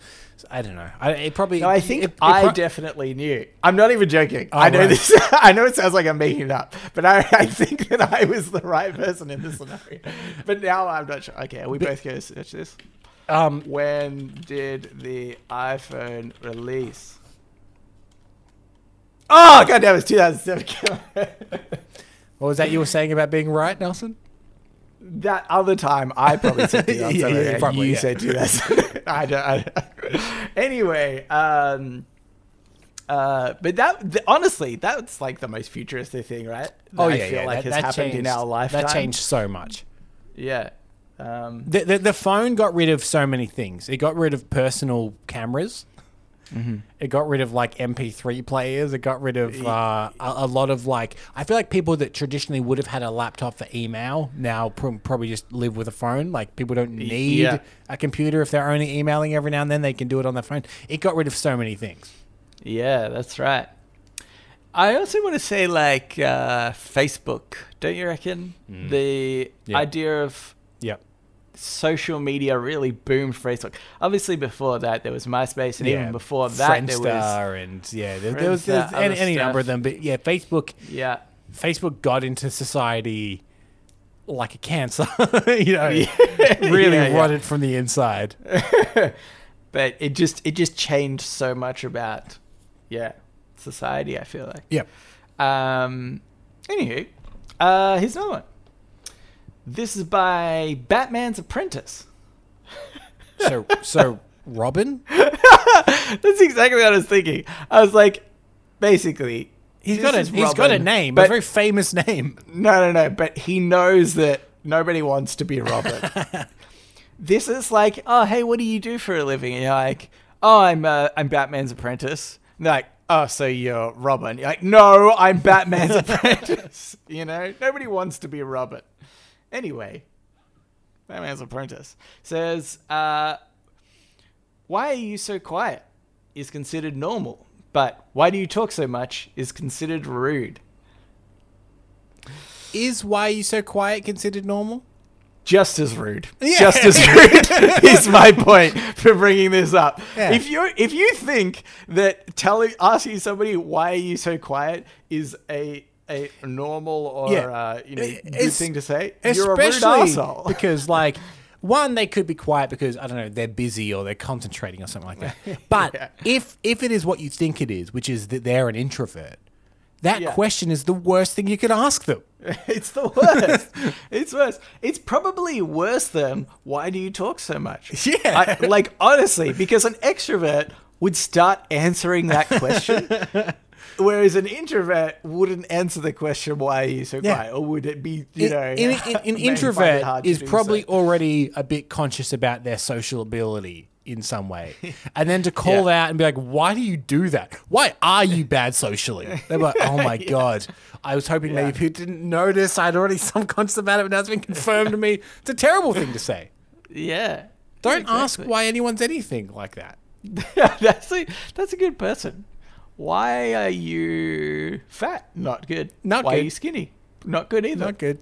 I don't know. I, it probably. No, I think it- it I pro- definitely knew. I'm not even joking. Oh, I know right. this. I know it sounds like I'm making it up, but I, I think that I was the right person in this scenario. But now I'm not sure. Okay, we both go search this. Um, When did the iPhone release? Oh god damn! It's 2007. what was that you were saying about being right, Nelson? that other time, I probably said Yeah, 2007. yeah, probably, you yeah. said 2000. I don't. I don't. Anyway, um, uh, but that th- honestly, that's like the most futuristic thing, right? That Oh I yeah, feel yeah. like that, has that happened changed, in our lifetime. That changed so much. Yeah. Um, The, the the phone got rid of so many things. It got rid of personal cameras. Mm-hmm. It got rid of like MP3 players. It got rid of uh, a, a lot of like. I feel like people that traditionally would have had a laptop for email now pr- probably just live with a phone. Like people don't need yeah. a computer if they're only emailing every now and then. They can do it on their phone. It got rid of so many things. yeah, that's right. I also want to say like uh, Facebook. Don't you reckon the Mm. Yeah. idea of Yep. Social media really boomed Facebook. Obviously, before that there was MySpace, and even before that there was and yeah, there, there was there's any, any number of them. But yeah, Facebook yeah, Facebook got into society like a cancer, you know, really Yeah, yeah. rotted from the inside. but it just it just changed so much about yeah society. I feel like. Yep. Um. Anywho, uh, here's another one. This is by Batman's Apprentice. So so Robin, That's exactly what I was thinking. I was like, basically, he's got a is he's got a Robin, name, a very famous name. No, no, no. But he knows that nobody wants to be Robin. this is like, oh, hey, what do you do for a living? And you're like, oh, I'm uh, I'm Batman's apprentice. And they're like, oh, so you're Robin? You're like, no, I'm Batman's apprentice. You know, nobody wants to be a Robin. Anyway, Batman's apprentice says, uh, why are you so quiet? Is considered normal. But why do you talk so much? Is considered rude. Is why you so quiet considered normal? just as rude. Yeah. Just as rude is my point for bringing this up. Yeah. If you if you think that telling asking somebody why are you so quiet is a a normal or Yeah. uh, you know good It's- thing to say, you're a rude especially because like one they could be quiet because i don't know they're busy or they're concentrating or something like that but Yeah. if if it is what you think it is which is that they're an introvert that Yeah. question is the worst thing you could ask them It's the worst. it's worse. It's probably worse than why do you talk so much? Yeah. I, like honestly, because an extrovert would start answering that question, whereas an introvert wouldn't answer the question why are you so Yeah. quiet, or would it be you An- know an, an- an may find it introvert is probably so. already a bit conscious about their social ability in some way. And then to call Yeah. out and be like, why do you do that? Why are you bad socially? They're like, oh my God. I was hoping maybe Yeah. people didn't notice. I'd already subconscious about it, but now it's been confirmed to me. It's a terrible thing to say. yeah. Don't ask why anyone's anything like that. that's a that's a good person. Why are you fat? Not good. Not why are you skinny? Not good either. Not good.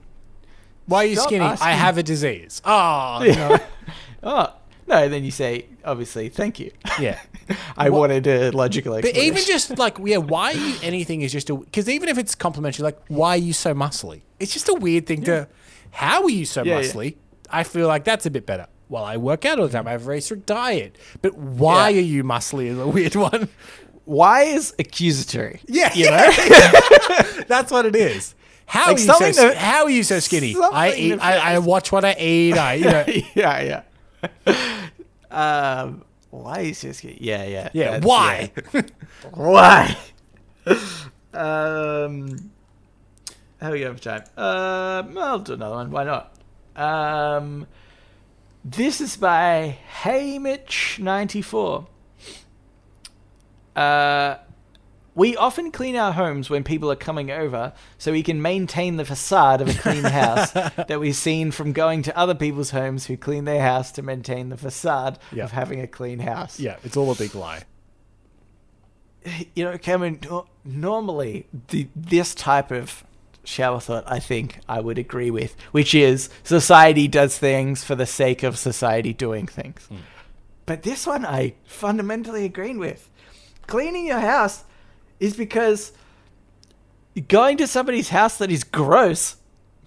Why are you Stop skinny? I have a disease. Oh, no. Oh no, then you say obviously thank you. yeah. I wanted a logical But explanation. even just like, yeah, why are you anything is just a because even if it's complimentary, like, why are you so muscly? It's just a weird thing to. How are you so Yeah, yeah. muscly? I feel like that's a bit better. Well, I work out all the time. I have a very strict diet. But why Yeah. are you muscly is a weird one. Why is accusatory? Yeah, You know? that's what it is. How Like are you so? that- how are you so skinny? I eat. I, I watch what I eat. I you know. yeah, yeah. Um, why is this? Yeah, yeah. Yeah. Why? yeah. Why? um, how are we going for time? Um, I'll do another one. Why not? Um, this is by Haymitch94. Uh, we often clean our homes when people are coming over so we can maintain the facade of a clean house that we've seen from going to other people's homes who clean their house to maintain the facade Yeah. of having a clean house. yeah, it's all a big lie. You know, Cameron, no- normally the, this type of shower thought I think I would agree with, which is society does things for the sake of society doing things. But this one I fundamentally agree with. Cleaning your house is because going to somebody's house that is gross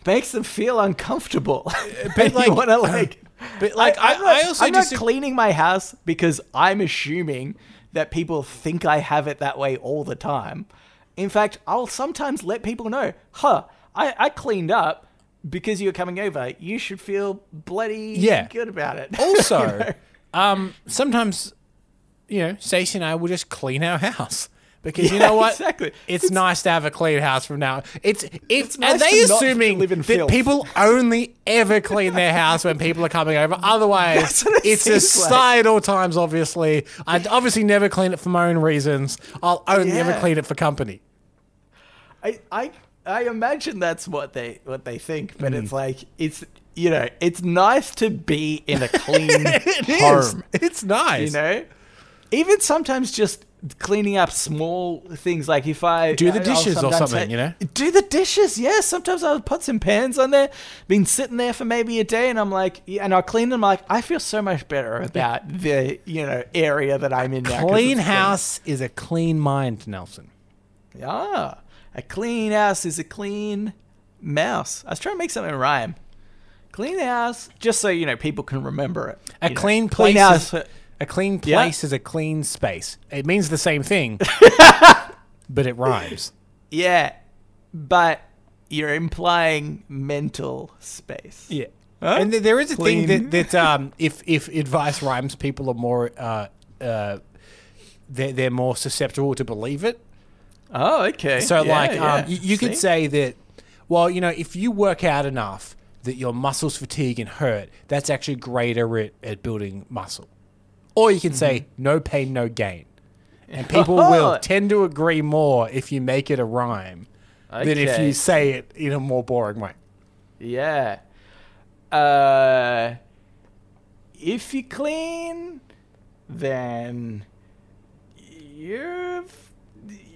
makes them feel uncomfortable. but like- you want to like, but like, I- I'm not, I also I'm not cleaning my house because I'm assuming that people think I have it that way all the time. In fact, I'll sometimes let people know, huh, I, I cleaned up because you're coming over. You should feel bloody Yeah. good about it. Also, You know? um, sometimes, you know, Stacey and I will just clean our house. Because you know what? exactly. It's, nice to have a clean house from now. It's if nice are they assuming that filth. people only ever clean their house when people are coming over? Otherwise, it it's a seems like. societal times. Obviously, I'd obviously never clean it for my own reasons. I'll only ever clean it for company. I, I I imagine that's what they what they think, but Mm. it's like it's you know it's nice to be in a clean It is. home. It's nice. You know, even sometimes just cleaning up small things like if I Do the I'll dishes or something, you know? do the dishes. Yes, sometimes I'll put some pans on there, been sitting there for maybe a day, and I'm like, yeah, and I'll clean them. Like I feel so much better about the you know area that I'm in Now Clean house is a clean mind, Nelson. Ah, a clean house is a clean mouse. I was trying to make something rhyme. Clean house, just so you know, people can remember it. A clean know, clean house. is, a clean Yeah. place is a clean space. It means the same thing, but it rhymes. Yeah, but you're implying mental space. Yeah. Huh? And th- there is a Clean. thing that, that um, if if advice rhymes, people are more uh, uh, they're, they're more susceptible to believe it. Oh, okay. So Yeah, like yeah. um, you, you could say that, well, you know, if you work out enough that your muscles fatigue and hurt, that's actually greater at, at building muscle. Or you can say Mm-hmm. no pain, no gain. And people will tend to agree more if you make it a rhyme than if Okay. you say it in a more boring way. Yeah. Uh, if you clean, then you're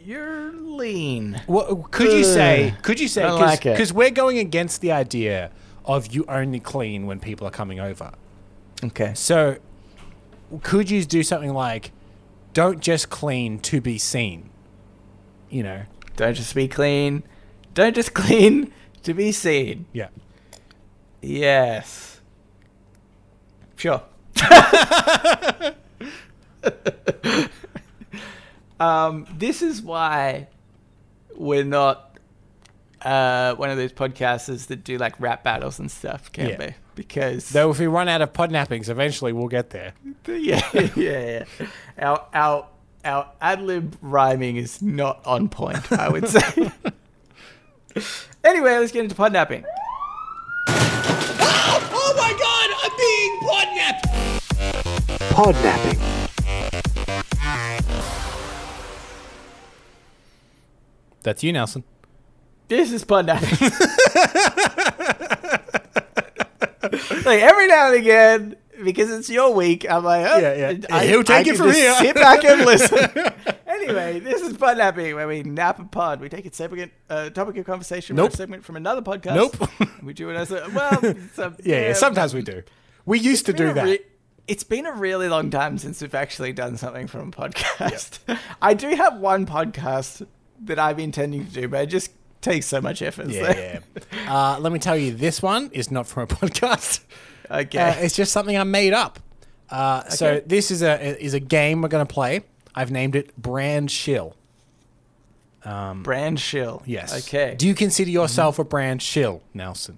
you're lean. Well, could you say? Could you say? I like it. Because we're going against the idea of you only clean when people are coming over. Okay. So, could you do something like, don't just clean to be seen? You know? Don't just be clean. Don't just clean to be seen. Yeah. Yes. Sure. um, this is why we're not uh, one of those podcasters that do like rap battles and stuff, can Yeah. be? Because Though if we run out of podnappings, eventually we'll get there. yeah, yeah, yeah. Our our our ad lib rhyming is not on point, I would say. anyway, let's get into podnapping. Oh my god, I'm being podnapped! Podnapping. That's you, Nelson. This is podnapping. like every now and again, because it's your week, I'm like, oh, Yeah, yeah. I, He'll take I it from here. Sit back and listen. anyway, this is podnapping, where we nap a pod. We take a segment, uh, topic of conversation, Nope. from a segment from another podcast. Nope. we do it as a well. Some, Yeah, yeah, sometimes we do. We used to do that. re- it's been a really long time since we've actually done something from a podcast. I do have one podcast that I'm intending to do, but it just takes so much effort. so- yeah, yeah. Uh, let me tell you, this one is not from a podcast. Okay. Uh, it's just something I made up. Uh, So Okay. this is a is a game we're going to play. I've named it Brand Shill. Brand shill. Yes. Okay. Do you consider yourself a brand shill, Nelson?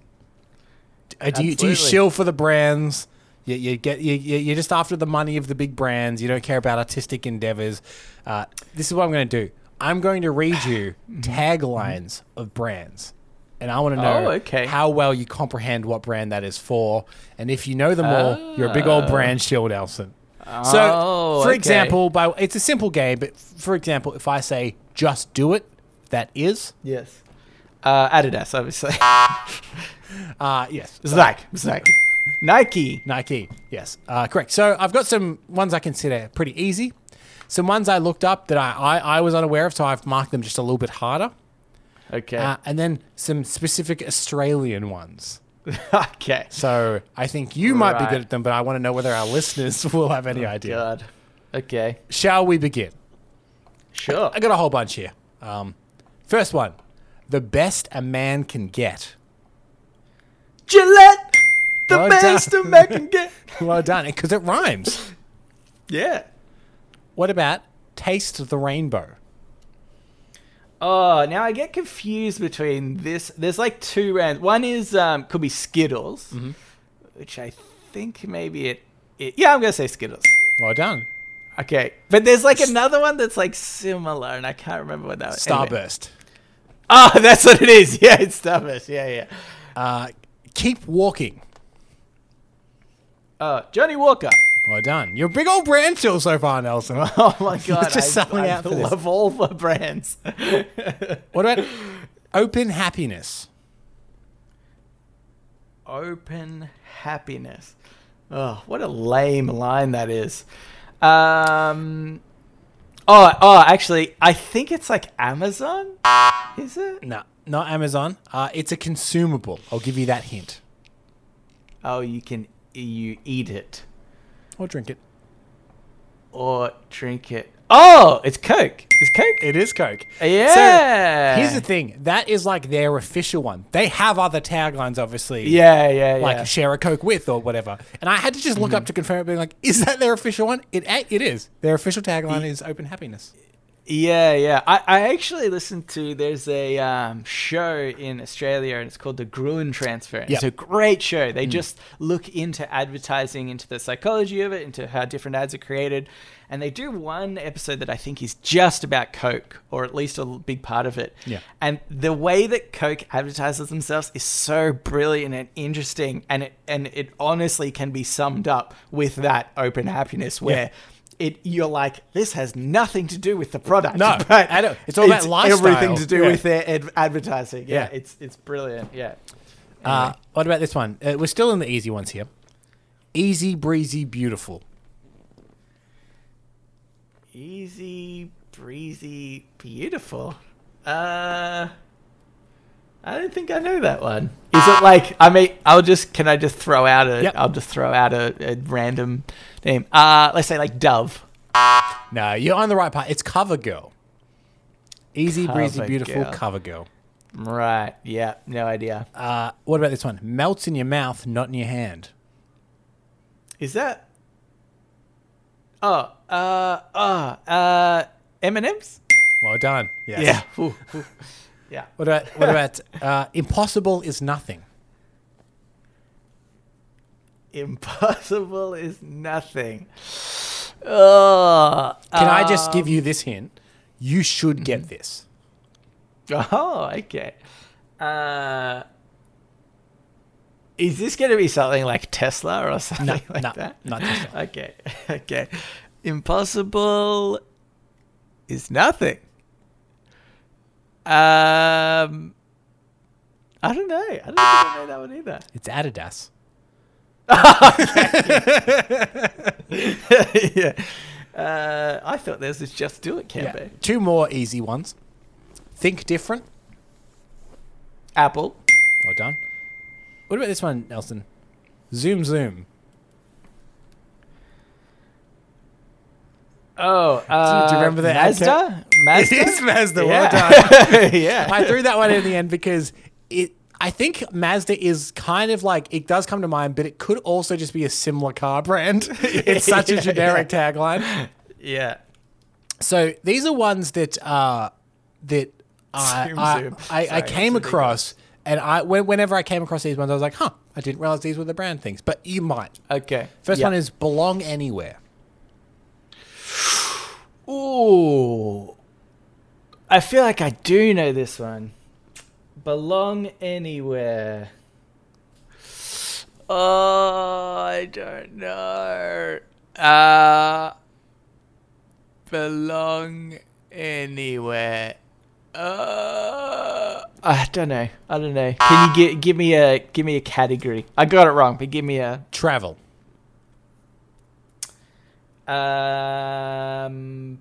Uh, do you do you shill for the brands? You, you get you, you- you're just after the money of the big brands. You don't care about artistic endeavors. Uh, this is what I'm going to do. I'm going to read you taglines of brands, and I want to know Oh, okay. how well you comprehend what brand that is for. And if you know them all, you're a big old brand shill, Nelson. So, Oh, for okay. example, by it's a simple game, but for example, if I say "just do it," that is Yes. Uh, Adidas, obviously. uh yes, Zach. Zach. Nike. Nike. Yes, uh, correct. So I've got some ones I consider pretty easy. Some ones I looked up that I, I, I was unaware of, so I've marked them just a little bit harder. Okay. Uh, and then some specific Australian ones. okay. So I think you might be good at them, but I want to know whether our listeners will have any idea. God. Okay. Shall we begin? Sure. I got a whole bunch here. Um, first one the best a man can get. Gillette. The Well best done. a man can get. Well done, because it rhymes. Yeah. What about taste the rainbow? Oh, now I get confused between this. There's like two brands. One is um, could be Skittles, Mm-hmm. which I think maybe it, it. Yeah, I'm gonna say Skittles. Well done. Okay, but there's like another one that's like similar, and I can't remember what that was. Anyway. Starburst. Oh, that's what it is. Yeah, it's Starburst. Yeah, yeah. Uh, keep walking. Oh, Johnnie Walker. Well done. You're a big old brand shill so far, Nelson. Oh my god, just I, selling I out for this. love all the brands. What about open happiness? Open happiness. Oh, what a lame line that is. Um. Oh, oh, actually, I think it's like Amazon. Is it? No, not Amazon. Uh, it's a consumable. I'll give you that hint. Oh, you can you eat it Or drink it. or drink it. Oh, it's Coke. It's Coke. It is Coke. Yeah. So here's the thing. That is like their official one. They have other taglines, obviously. Yeah, yeah, yeah. Like share a Coke with or whatever. And I had to just look hmm. up to confirm it, being like, is that their official one? It it is. Their official tagline is open happiness. Yeah, yeah. I, I actually listened to there's a um, show in Australia and it's called the Gruen Transfer. It's a great show. They just look into advertising, into the psychology of it, into how different ads are created. And they do one episode that I think is just about Coke, or at least a big part of it. Yeah. And the way that Coke advertises themselves is so brilliant and interesting, and it and it honestly can be summed up with that open happiness, where it you're like this has nothing to do with the product. No, but I don't- it's all about lifestyle. Everything to do Yeah. with their ad- advertising. Yeah, Yeah. it's it's brilliant. Yeah. Uh, what about this one? Uh, we're still in the easy ones here. Easy breezy beautiful. Easy breezy, beautiful. Uh, I don't think I know that one. Is it like I mean? I'll just can I just throw out a? Yep. will just throw out a, a random name. Uh, let's say like Dove. No, you're on the right part. It's Cover Girl. Easy, breezy, beautiful Girl. Cover Girl. Right. Yeah. No idea. Uh, what about this one? Melts in your mouth, not in your hand. Is that? Oh. Uh. Oh. Uh. M and M's. Well done. Yes. Yeah. Ooh, ooh. Yeah. What about what about uh, impossible is nothing? Impossible is nothing. Can I just give you this hint? You should get this. Oh, okay. Uh, is this going to be something like Tesla or something No, like no, that? not Tesla. Okay, okay. Impossible is nothing. Um, I don't know. I don't think I know that one either. It's Adidas. yeah. Uh, I thought this was just do it Yeah. campaign. Two more easy ones. Think different. Apple. Well done. What about this one, Nelson? Zoom zoom. Oh, uh, do you remember the ad Mazda? Mazda? It is Mazda. Well yeah. done. yeah. I threw that one in the end because it. I think Mazda is kind of like it does come to mind, but it could also just be a similar car brand. It's such a Yeah, generic tagline. yeah. So these are ones that uh, that I, Zoom, I, zoom. I, I came across, and I whenever I came across these ones, I was like, huh, I didn't realize these were the brand things, but you might. Okay. First Yeah. one is belong anywhere. Ooh. I feel like I do know this one. Belong anywhere. Oh, I don't know. Uh, belong anywhere. Uh, I don't know. I don't know. Can you gi- give me a give me a category? I got it wrong, but give me a Travel. Um,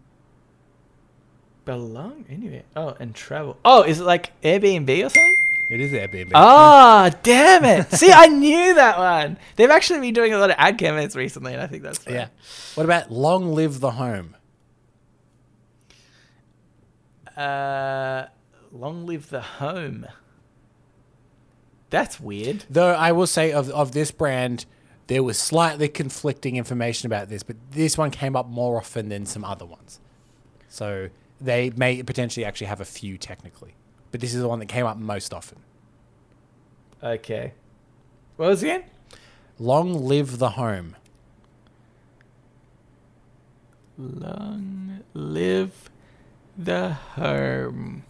belong anyway. Oh, and travel. Oh, is it like Airbnb or something? It is Airbnb. Ah, damn it! See, I knew that one. They've actually been doing a lot of ad campaigns recently, and I think that's fun. Yeah. What about long live the home? Uh, long live the home. That's weird. Though I will say of of this brand, there was slightly conflicting information about this, but this one came up more often than some other ones. So they may potentially actually have a few technically, but this is the one that came up most often. Okay. What was it again? Long live the home. Long live the home.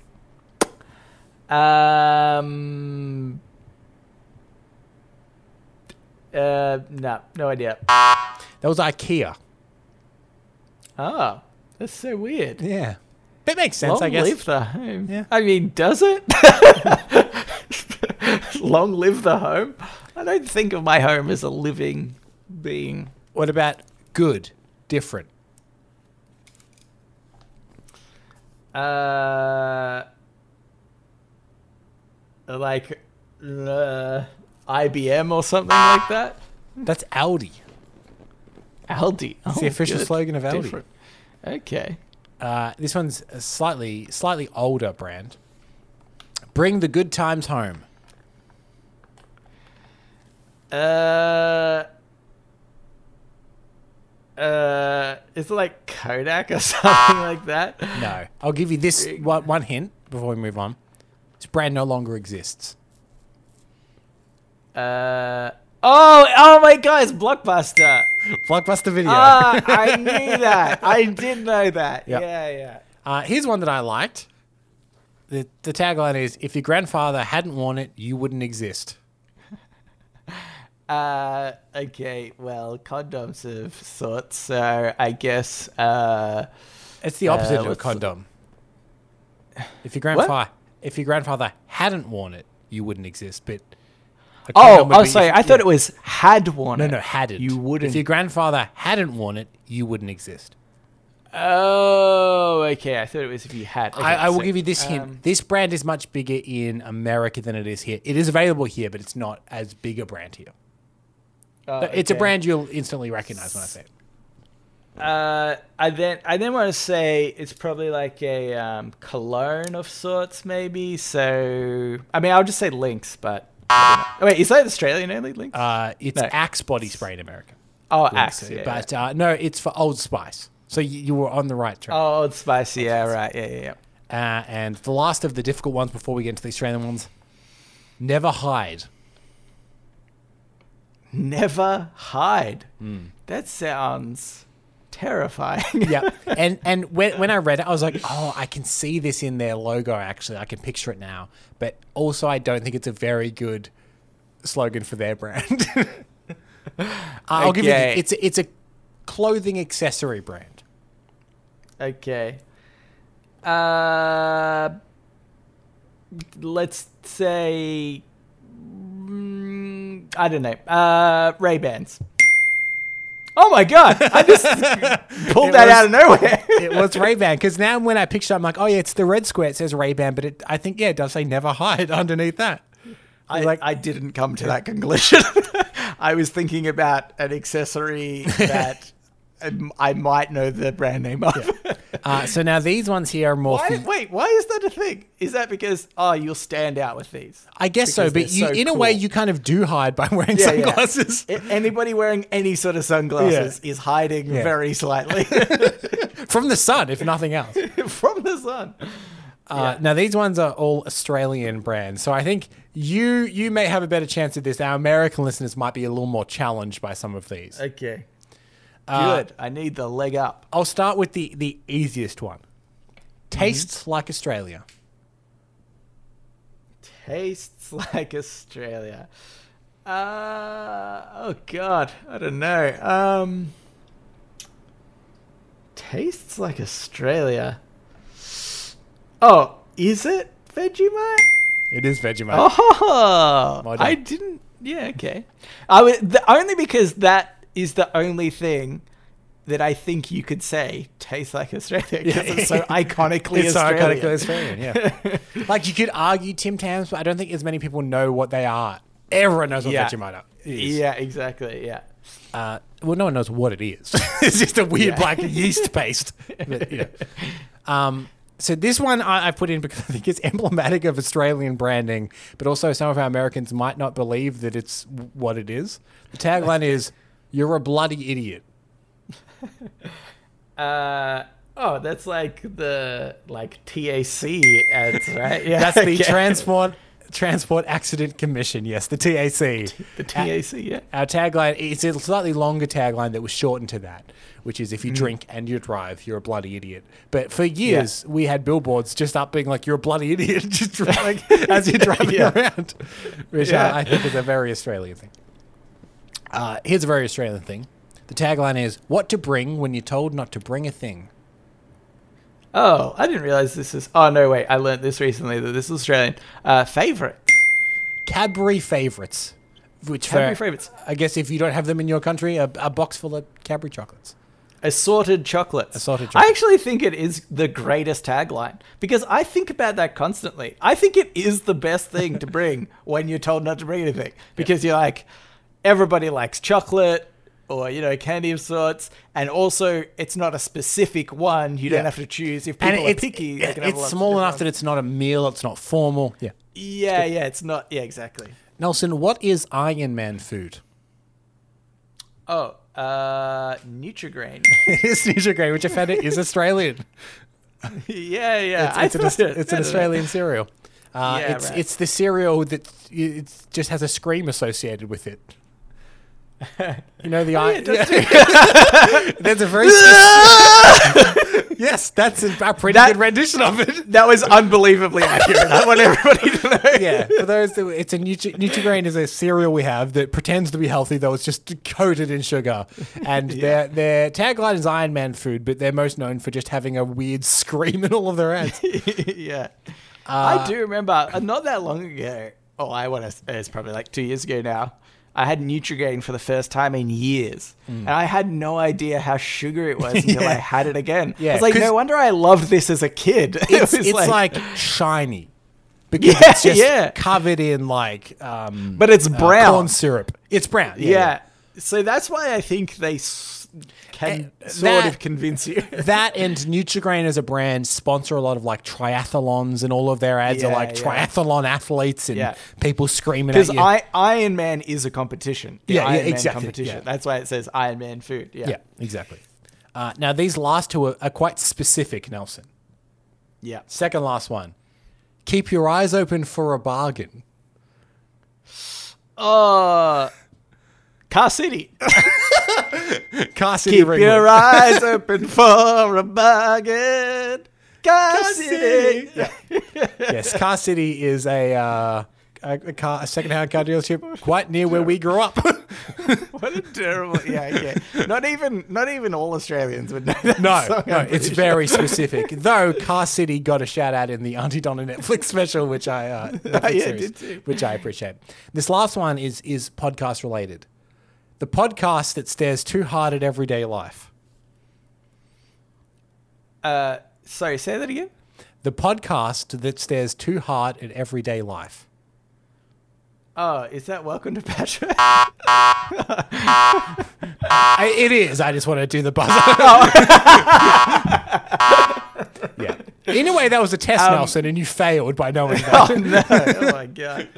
Um. Uh, no, no idea. That was IKEA. Oh, that's so weird. Yeah. That makes sense, Long I guess. Long live the home. Yeah. I mean, does it? Long live the home. I don't think of my home as a living being. What about good, different? Uh, like uh, IBM or something like that. That's Audi. Aldi. It's the Oh, official good. slogan of Aldi. Different. Okay. Uh, this one's a slightly slightly older brand. Bring the good times home. Uh. Uh, is it like Kodak or something like that? No, I'll give you this one, one hint before we move on. This brand no longer exists. Uh, oh, oh my god, it's Blockbuster. Blockbuster Video. Ah, I knew that. I did know that. Yep. Yeah, yeah. Uh, here's one that I liked. The, the tagline is If your grandfather hadn't worn it, you wouldn't exist. Uh, okay, well, condoms of sorts, so I guess, uh, It's the opposite Uh, of a condom. If your grandfather if your grandfather hadn't worn it, you wouldn't exist. But oh, condom would oh, sorry, if- I thought yeah. it was had worn No, it. no, hadn't. You wouldn't. If your grandfather hadn't worn it, you wouldn't exist. Oh, okay. I thought it was if you had. Okay, I, I will so, give you this hint. um, this brand is much bigger in America than it is here. It is available here, but it's not as big a brand here. oh, It's a brand you'll instantly recognize when I say it. Uh, I then I then want to say it's probably like a um, cologne of sorts, maybe. So I mean, I'll just say Lynx, but I. Oh, wait, is that Australian only Lynx? Uh, it's No. Axe body spray in America. oh, Axe. Yeah, but Uh, no, it's for Old Spice. So you, you were on the right track. oh, Old Spicy. Yeah, right. Yeah, yeah, yeah. Uh, and the last of the difficult ones before we get into the Australian ones never hide. Never hide. Hmm. That sounds terrifying. yeah. And and when, when I read it, I was like, oh, I can see this in their logo, actually. I can picture it now. But also, I don't think it's a very good slogan for their brand. I'll give you the, it's, a, it's a clothing accessory brand. Okay. Uh, let's say mm, I don't know. Uh, Ray Bans. Oh my god! I just pulled It that was- out of nowhere. It was Ray Ban because now when I picture, it, I'm like, oh yeah, it's the red square. It says Ray Ban, but it, I think yeah, it does say never hide underneath that. I, like- I didn't come to that conclusion. I was thinking about an accessory that I might know the brand name of. Uh, so now these ones here are more. Why, for- wait, why is that a thing? Is that because oh you'll stand out with these? I guess so, but you, so in a way, you kind of do hide by wearing Yeah, yeah. sunglasses. A- Anybody wearing any sort of sunglasses is hiding Yeah. very slightly From the sun, if nothing else. from the sun. Uh, Now these ones are all Australian brands, so I think you you may have a better chance at this. Our American listeners might be a little more challenged by some of these. Okay. Uh, Good. I need the leg up. I'll start with the the easiest one. Tastes like Australia. Tastes like Australia. Uh oh god, I don't know. Um Tastes like Australia. Oh, is it Vegemite? It is Vegemite. Oh. I didn't. Yeah, okay. I the, only because that is the only thing that I think you could say tastes like Australia because it's so iconically It's so Australian. iconically Australian, yeah. like you could argue Tim Tams, but I don't think as many people know what they are. Everyone knows what Yeah. Vegemite is. Yeah, exactly. Yeah. Uh, well, no one knows what it is. it's just a weird Yeah. black yeast paste. But, you know. um, so this one I, I put in because I think it's emblematic of Australian branding, but also some of our Americans might not believe that it's what it is. The tagline is "You're a bloody idiot." Uh oh, that's like the like TAC ads, right? Yeah, That's the okay. Transport Transport Accident Commission. Yes, the TAC. the TAC. Yeah. Our tagline it's a slightly longer tagline that was shortened to that, which is if you drink and you drive, you're a bloody idiot. But for years we had billboards just up being like you're a bloody idiot, just like as you're driving Yeah. around, which Yeah. uh, I think is a very Australian thing. Uh, here's a very Australian thing. The tagline is "What to bring when you're told not to bring a thing." Oh, I didn't realize this is. Oh no, wait! I learned this recently that this is Australian. Uh, favorite. Cadbury favorites, which Cadbury for, favourites. I guess if you don't have them in your country, a, a box full of Cadbury chocolates. Assorted chocolates. Assorted I actually think it is the greatest tagline because I think about that constantly. I think it is the best thing to bring when you're told not to bring anything because you're like, everybody likes chocolate or, you know, candy of sorts. And also, it's not a specific one. You Yeah. don't have to choose. If people and are it's, picky, it- it's small enough ones. that it's not a meal, it's not formal. Yeah. Yeah, yeah, it's not. Yeah, exactly. Nelson, what is Iron Man food? Oh, uh, Nutrigrain. it is Nutrigrain, which I found it is Australian. yeah, yeah. It's, it's an, it- it's an I don't know. Australian cereal. Uh, Yeah, it's right. it's the cereal that it just has a scream associated with it. You know the Oh, yeah, it a very yes, that's a, a pretty That- good rendition of it. That was unbelievably accurate. I want everybody to know. Yeah, for those that it's a Nutri- Nutrigrain is a cereal we have that pretends to be healthy though it's just coated in sugar, and their their tagline is Iron Man food, but they're most known for just having a weird scream in all of their ads. yeah. Uh, I do remember uh, not that long ago. Oh, I want to. It's probably like two years ago now. I had Nutrigrain for the first time in years, Mm. and I had no idea how sugar it was until Yeah. I had it again. Yeah, I was like, no wonder I loved this as a kid. It It's, was it's like, shiny. Because Yeah, it's just yeah. covered in like um, but it's uh, brown. corn syrup. It's brown. Yeah. yeah. So that's why I think they s- can Eh, sort that- of convince you. That and Nutrigrain as a brand sponsor a lot of like triathlons and all of their ads are Yeah, like yeah. triathlon athletes and Yeah. people screaming Because at you. I Iron Man is a competition. The Yeah, yeah, Iron Man exactly, competition. yeah. That's why it says Iron Man food. Yeah. yeah, exactly. Uh, now these last two are, are quite specific, Nelson. Yeah. Second last one. Keep your eyes open for a bargain. Uh, Car City. Car City Keep Ringwood. your eyes open for a bargain. Car, City. yes, Car City is a uh, a, car, a second-hand car dealership quite near where we grew up. What a terrible. Yeah, yeah. Not even, not even all Australians would know that. no, song, no, I'm it's very specific. Though Car City got a shout out in the Aunty Donna Netflix special, which I uh, Netflix yeah, series, did too. which I appreciate. This last one is is podcast related. The podcast that stares too hard at everyday life. Uh, sorry, say that again. The podcast that stares too hard at everyday life. Oh, is that Welcome to Patrick? I, it is. I just want to do the buzzer. yeah. In a way, that was a test, Nelson, and you failed by knowing that. oh no! Oh my god.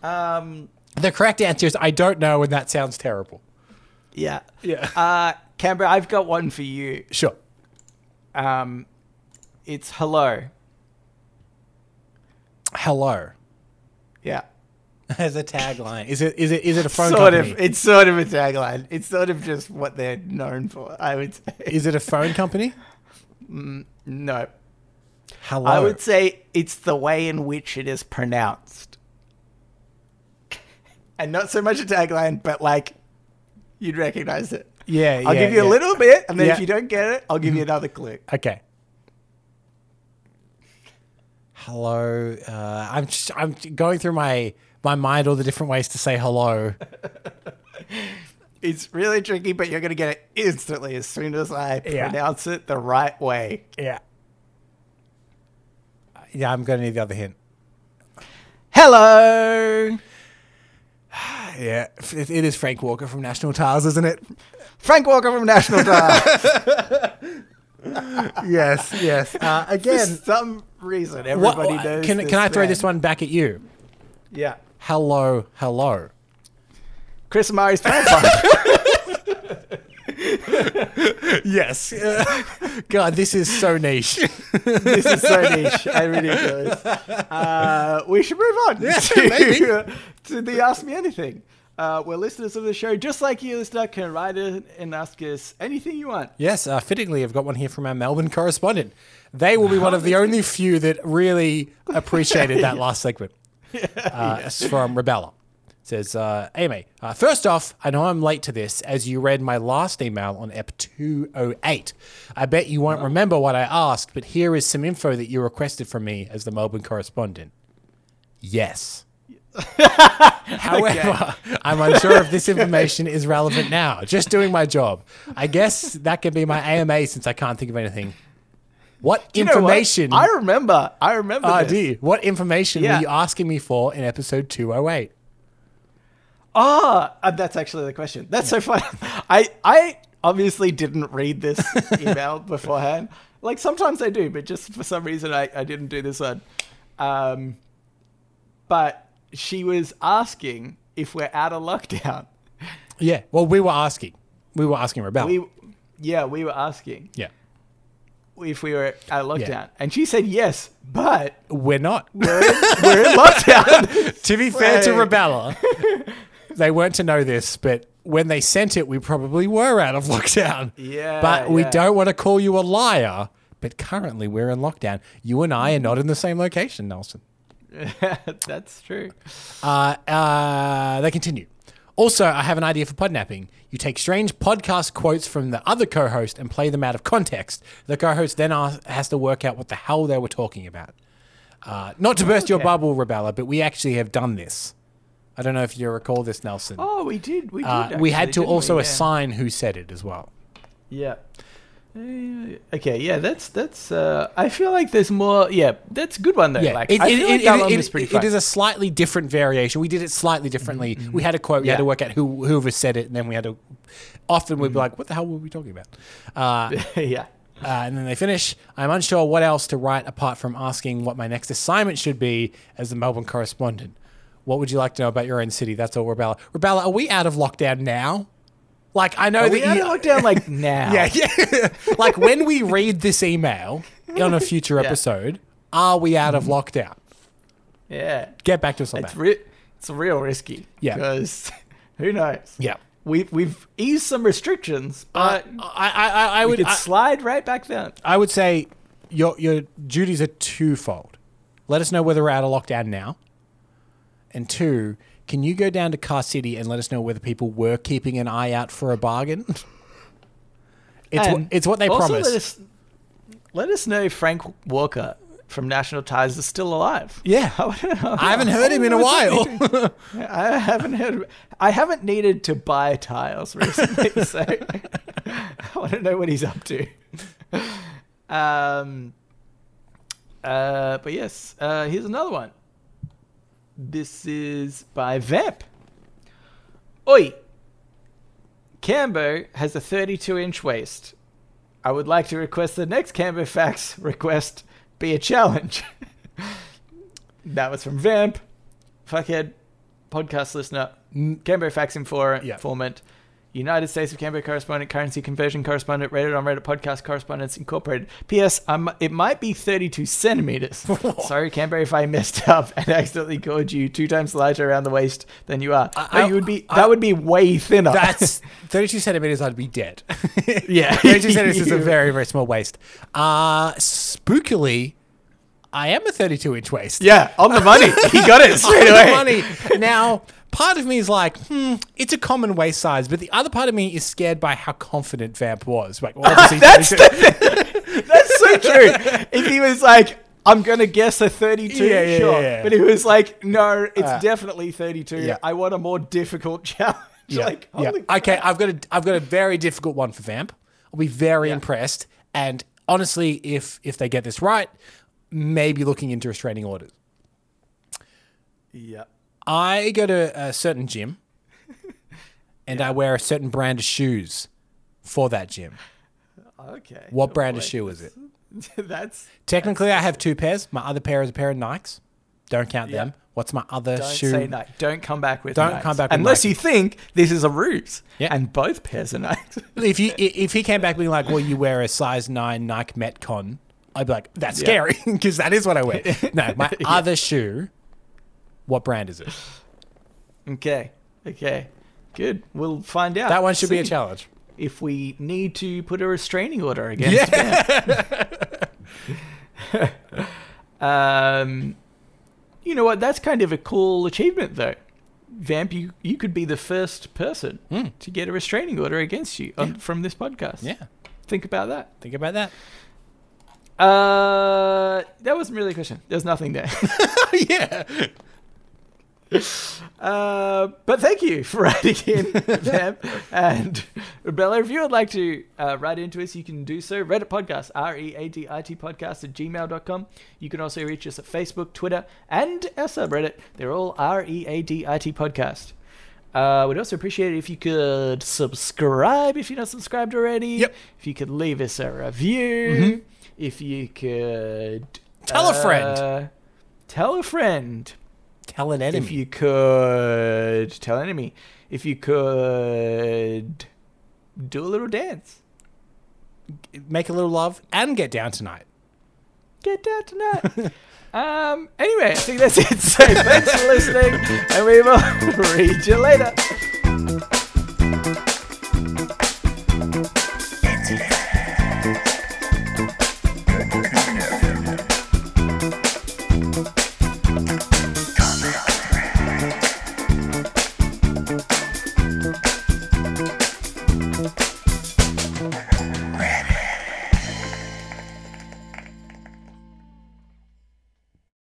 Um, The correct answer is I don't know, and that sounds terrible. yeah. Yeah. Uh, Cambo, I've got one for you. Sure. Um, it's hello. Hello. Yeah. As a tagline, is it is it is it a phone sort company? of. It's sort of a tagline. It's sort of just what they're known for. I would say. Is it a phone company? mm, No. Hello. I would say it's the way in which it is pronounced. And not so much a tagline, but like you'd recognize it. yeah, I'll yeah, give you yeah. a little bit, and then Yeah. if you don't get it, I'll give you another clue. Okay. Hello. Uh, I'm just, I'm going through my my mind all the different ways to say hello. It's really tricky, but you're going to get it instantly as soon as I Yeah. pronounce it the right way. Yeah. Yeah, I'm going to need the other hint. Hello! Yeah, it, it is Frank Walker from National Tyres, isn't it? Frank Walker from National Tyre. yes, yes. Uh, For again, some reason, what, everybody knows can this can I throw man. this one back at you? Yeah. Hello, hello. Chris Murray's pants Yes. God, this is so niche. this is so niche and ridiculous. Uh, we should move on Yeah, to, maybe. to the Ask Me Anything. Uh, where listeners of the show, just like you, listener, can write in and ask us anything you want. yes, uh, fittingly, I've got one here from our Melbourne correspondent. They will be one of the only few that really appreciated that last segment. Uh, It's from Rebella. Says, uh, Amy, uh, first off, I know I'm late to this as you read my last email on EP 208. I bet you won't remember what I asked, but here is some info that you requested from me as the Melbourne correspondent. Yes. However, I'm unsure if this information is relevant now. Just doing my job. I guess that can be my AMA since I can't think of anything. What You know what? information? I remember. I remember. Oh, this. you? What information Yeah. were you asking me for in episode 208? Oh, uh, that's actually the question. That's so funny. I I obviously didn't read this email beforehand. Like sometimes I do, but just for some reason I, I didn't do this one. Um, but she was asking if we're out of lockdown. Yeah. Well, we were asking. We were asking Rebel. We, yeah, we were asking yeah. if we were out of lockdown, Yeah. and she said yes, but We're not. we're in, we're in lockdown. to be fair to. Rebella, they weren't to know this, but when they sent it, we probably were out of lockdown. Yeah, But we yeah. don't want to call you a liar. But currently, we're in lockdown. You and I are not in the same location, Nelson. that's true. Uh, uh, they continue. Also, I have an idea for podnapping. You take strange podcast quotes from the other co host and play them out of context. The co host then ask, has to work out what the hell they were talking about. Uh, not to burst your bubble, Rebella, but we actually have done this. I don't know if you recall this, Nelson. Oh, we did. We did. Uh, we had to also we? Yeah. assign who said it as well. Yeah. Uh, Okay, yeah, that's that's. Uh, I feel like there's more. Yeah, that's a good one though. Yeah, like it, I it- feel like it- that it- one it- was pretty it fun. is a slightly different variation. We did it slightly differently. We had a quote. We had to work out who whoever said it, and then we had to. Often we'd be like, "What the hell were we talking about?" Uh, yeah. uh, and then they finish. I'm unsure what else to write apart from asking what my next assignment should be as the Melbourne correspondent. What would you like to know about your own city? That's all, Rebella. Rebella, are we out of lockdown now? Like I know Are that we out you, of lockdown like now? yeah, yeah. like when we read this email on a future episode, are we out of mm-hmm. lockdown? yeah. Get back to us on It's that. re- it's real risky. Yeah. Because who knows? yeah. We've we've eased some restrictions, uh, I, but I, I, I we would could I, slide right back down. I would say your your duties are twofold. Let us know whether we're out of lockdown now. And two, can you go down to Car City and let us know whether people were keeping an eye out for a bargain? it's what, it's what they promised. Let us, let us know if Frank Walker from National Tyres is still alive. yeah. I, I haven't heard him in a while. I haven't heard. I haven't needed to buy tiles recently, so I want to know what he's up to. Um. Uh. But yes. Uh. Here's another one. This is by Vamp. Oi. Cambo has a 32 inch waist. I would like to request the next Cambo Facts request be a challenge. that was from Vamp, fuckhead, podcast listener, Cambo Facts Infor- Yeah. informant, United States of Cambo correspondent, currency conversion correspondent, Reddit on Reddit podcast correspondence incorporated. P.S. I'm, it might be 32 centimeters. Sorry, Cambo, if I messed up and accidentally called you two times larger around the waist than you are. I- you would be. I- that would be way thinner. That's 32 centimeters, I'd be dead. yeah. 32 centimeters is a very, very small waist. Uh, spookily, I am a 32 inch waist. Yeah, on the money. He got it straight On away. the money. Now, part of me is like, hmm, it's a common waist size, but the other part of me is scared by how confident Vamp was. Like, well, obviously That's 32 That's so true. If he was like, I'm gonna guess a 32, Yeah, yeah, sure. yeah. But he was like, no, it's Uh, definitely 32. yeah. I want a more difficult challenge. Yeah, like, Okay, I've got a I've got a very difficult one for Vamp. I'll be very impressed. And honestly, if if they get this right, maybe looking into restraining orders. Yeah. I go to a certain gym, and I wear a certain brand of shoes for that gym. Okay. What brand of shoe is it? That's Technically, I have two pairs. My other pair is a pair of Nikes. Don't count Yeah. them. What's my other don't shoe? say Nike. Don't come back with Don't Nikes. come back with unless Nike. you think this is a ruse. Yeah. And both pairs are Nikes. If you if he came back being like, "Well, you wear a size nine Nike Metcon," I'd be like, "That's Yeah. scary," because that is what I wear. No, my other shoe. What brand is it? okay. Okay. Good. We'll find out. That one should be a challenge. If we need to put a restraining order against Yeah. Um, you know what? That's kind of a cool achievement, though. Vamp, you, you could be the first person Hmm. to get a restraining order against you on, from this podcast. Yeah. Think about that. Think about that. Uh, that wasn't really a question. There's nothing there. yeah. Uh, but thank you for writing in, Vamp. And Bella, if you would like to uh, write into us, you can do so. Reddit podcast, R E A D I T podcast at gmail.com. You can also reach us at Facebook, Twitter, and our subreddit. They're all R E A D I T podcast. Uh, we'd also appreciate it if you could subscribe if you're not subscribed already. Yep. If you could leave us a review. If you could Tell a friend. uh, Tell a friend Tell an enemy. if you could tell an enemy. If you could do a little dance. Make a little love and get down tonight. get down tonight. Um anyway i think that's it. So thanks for listening and we will read you later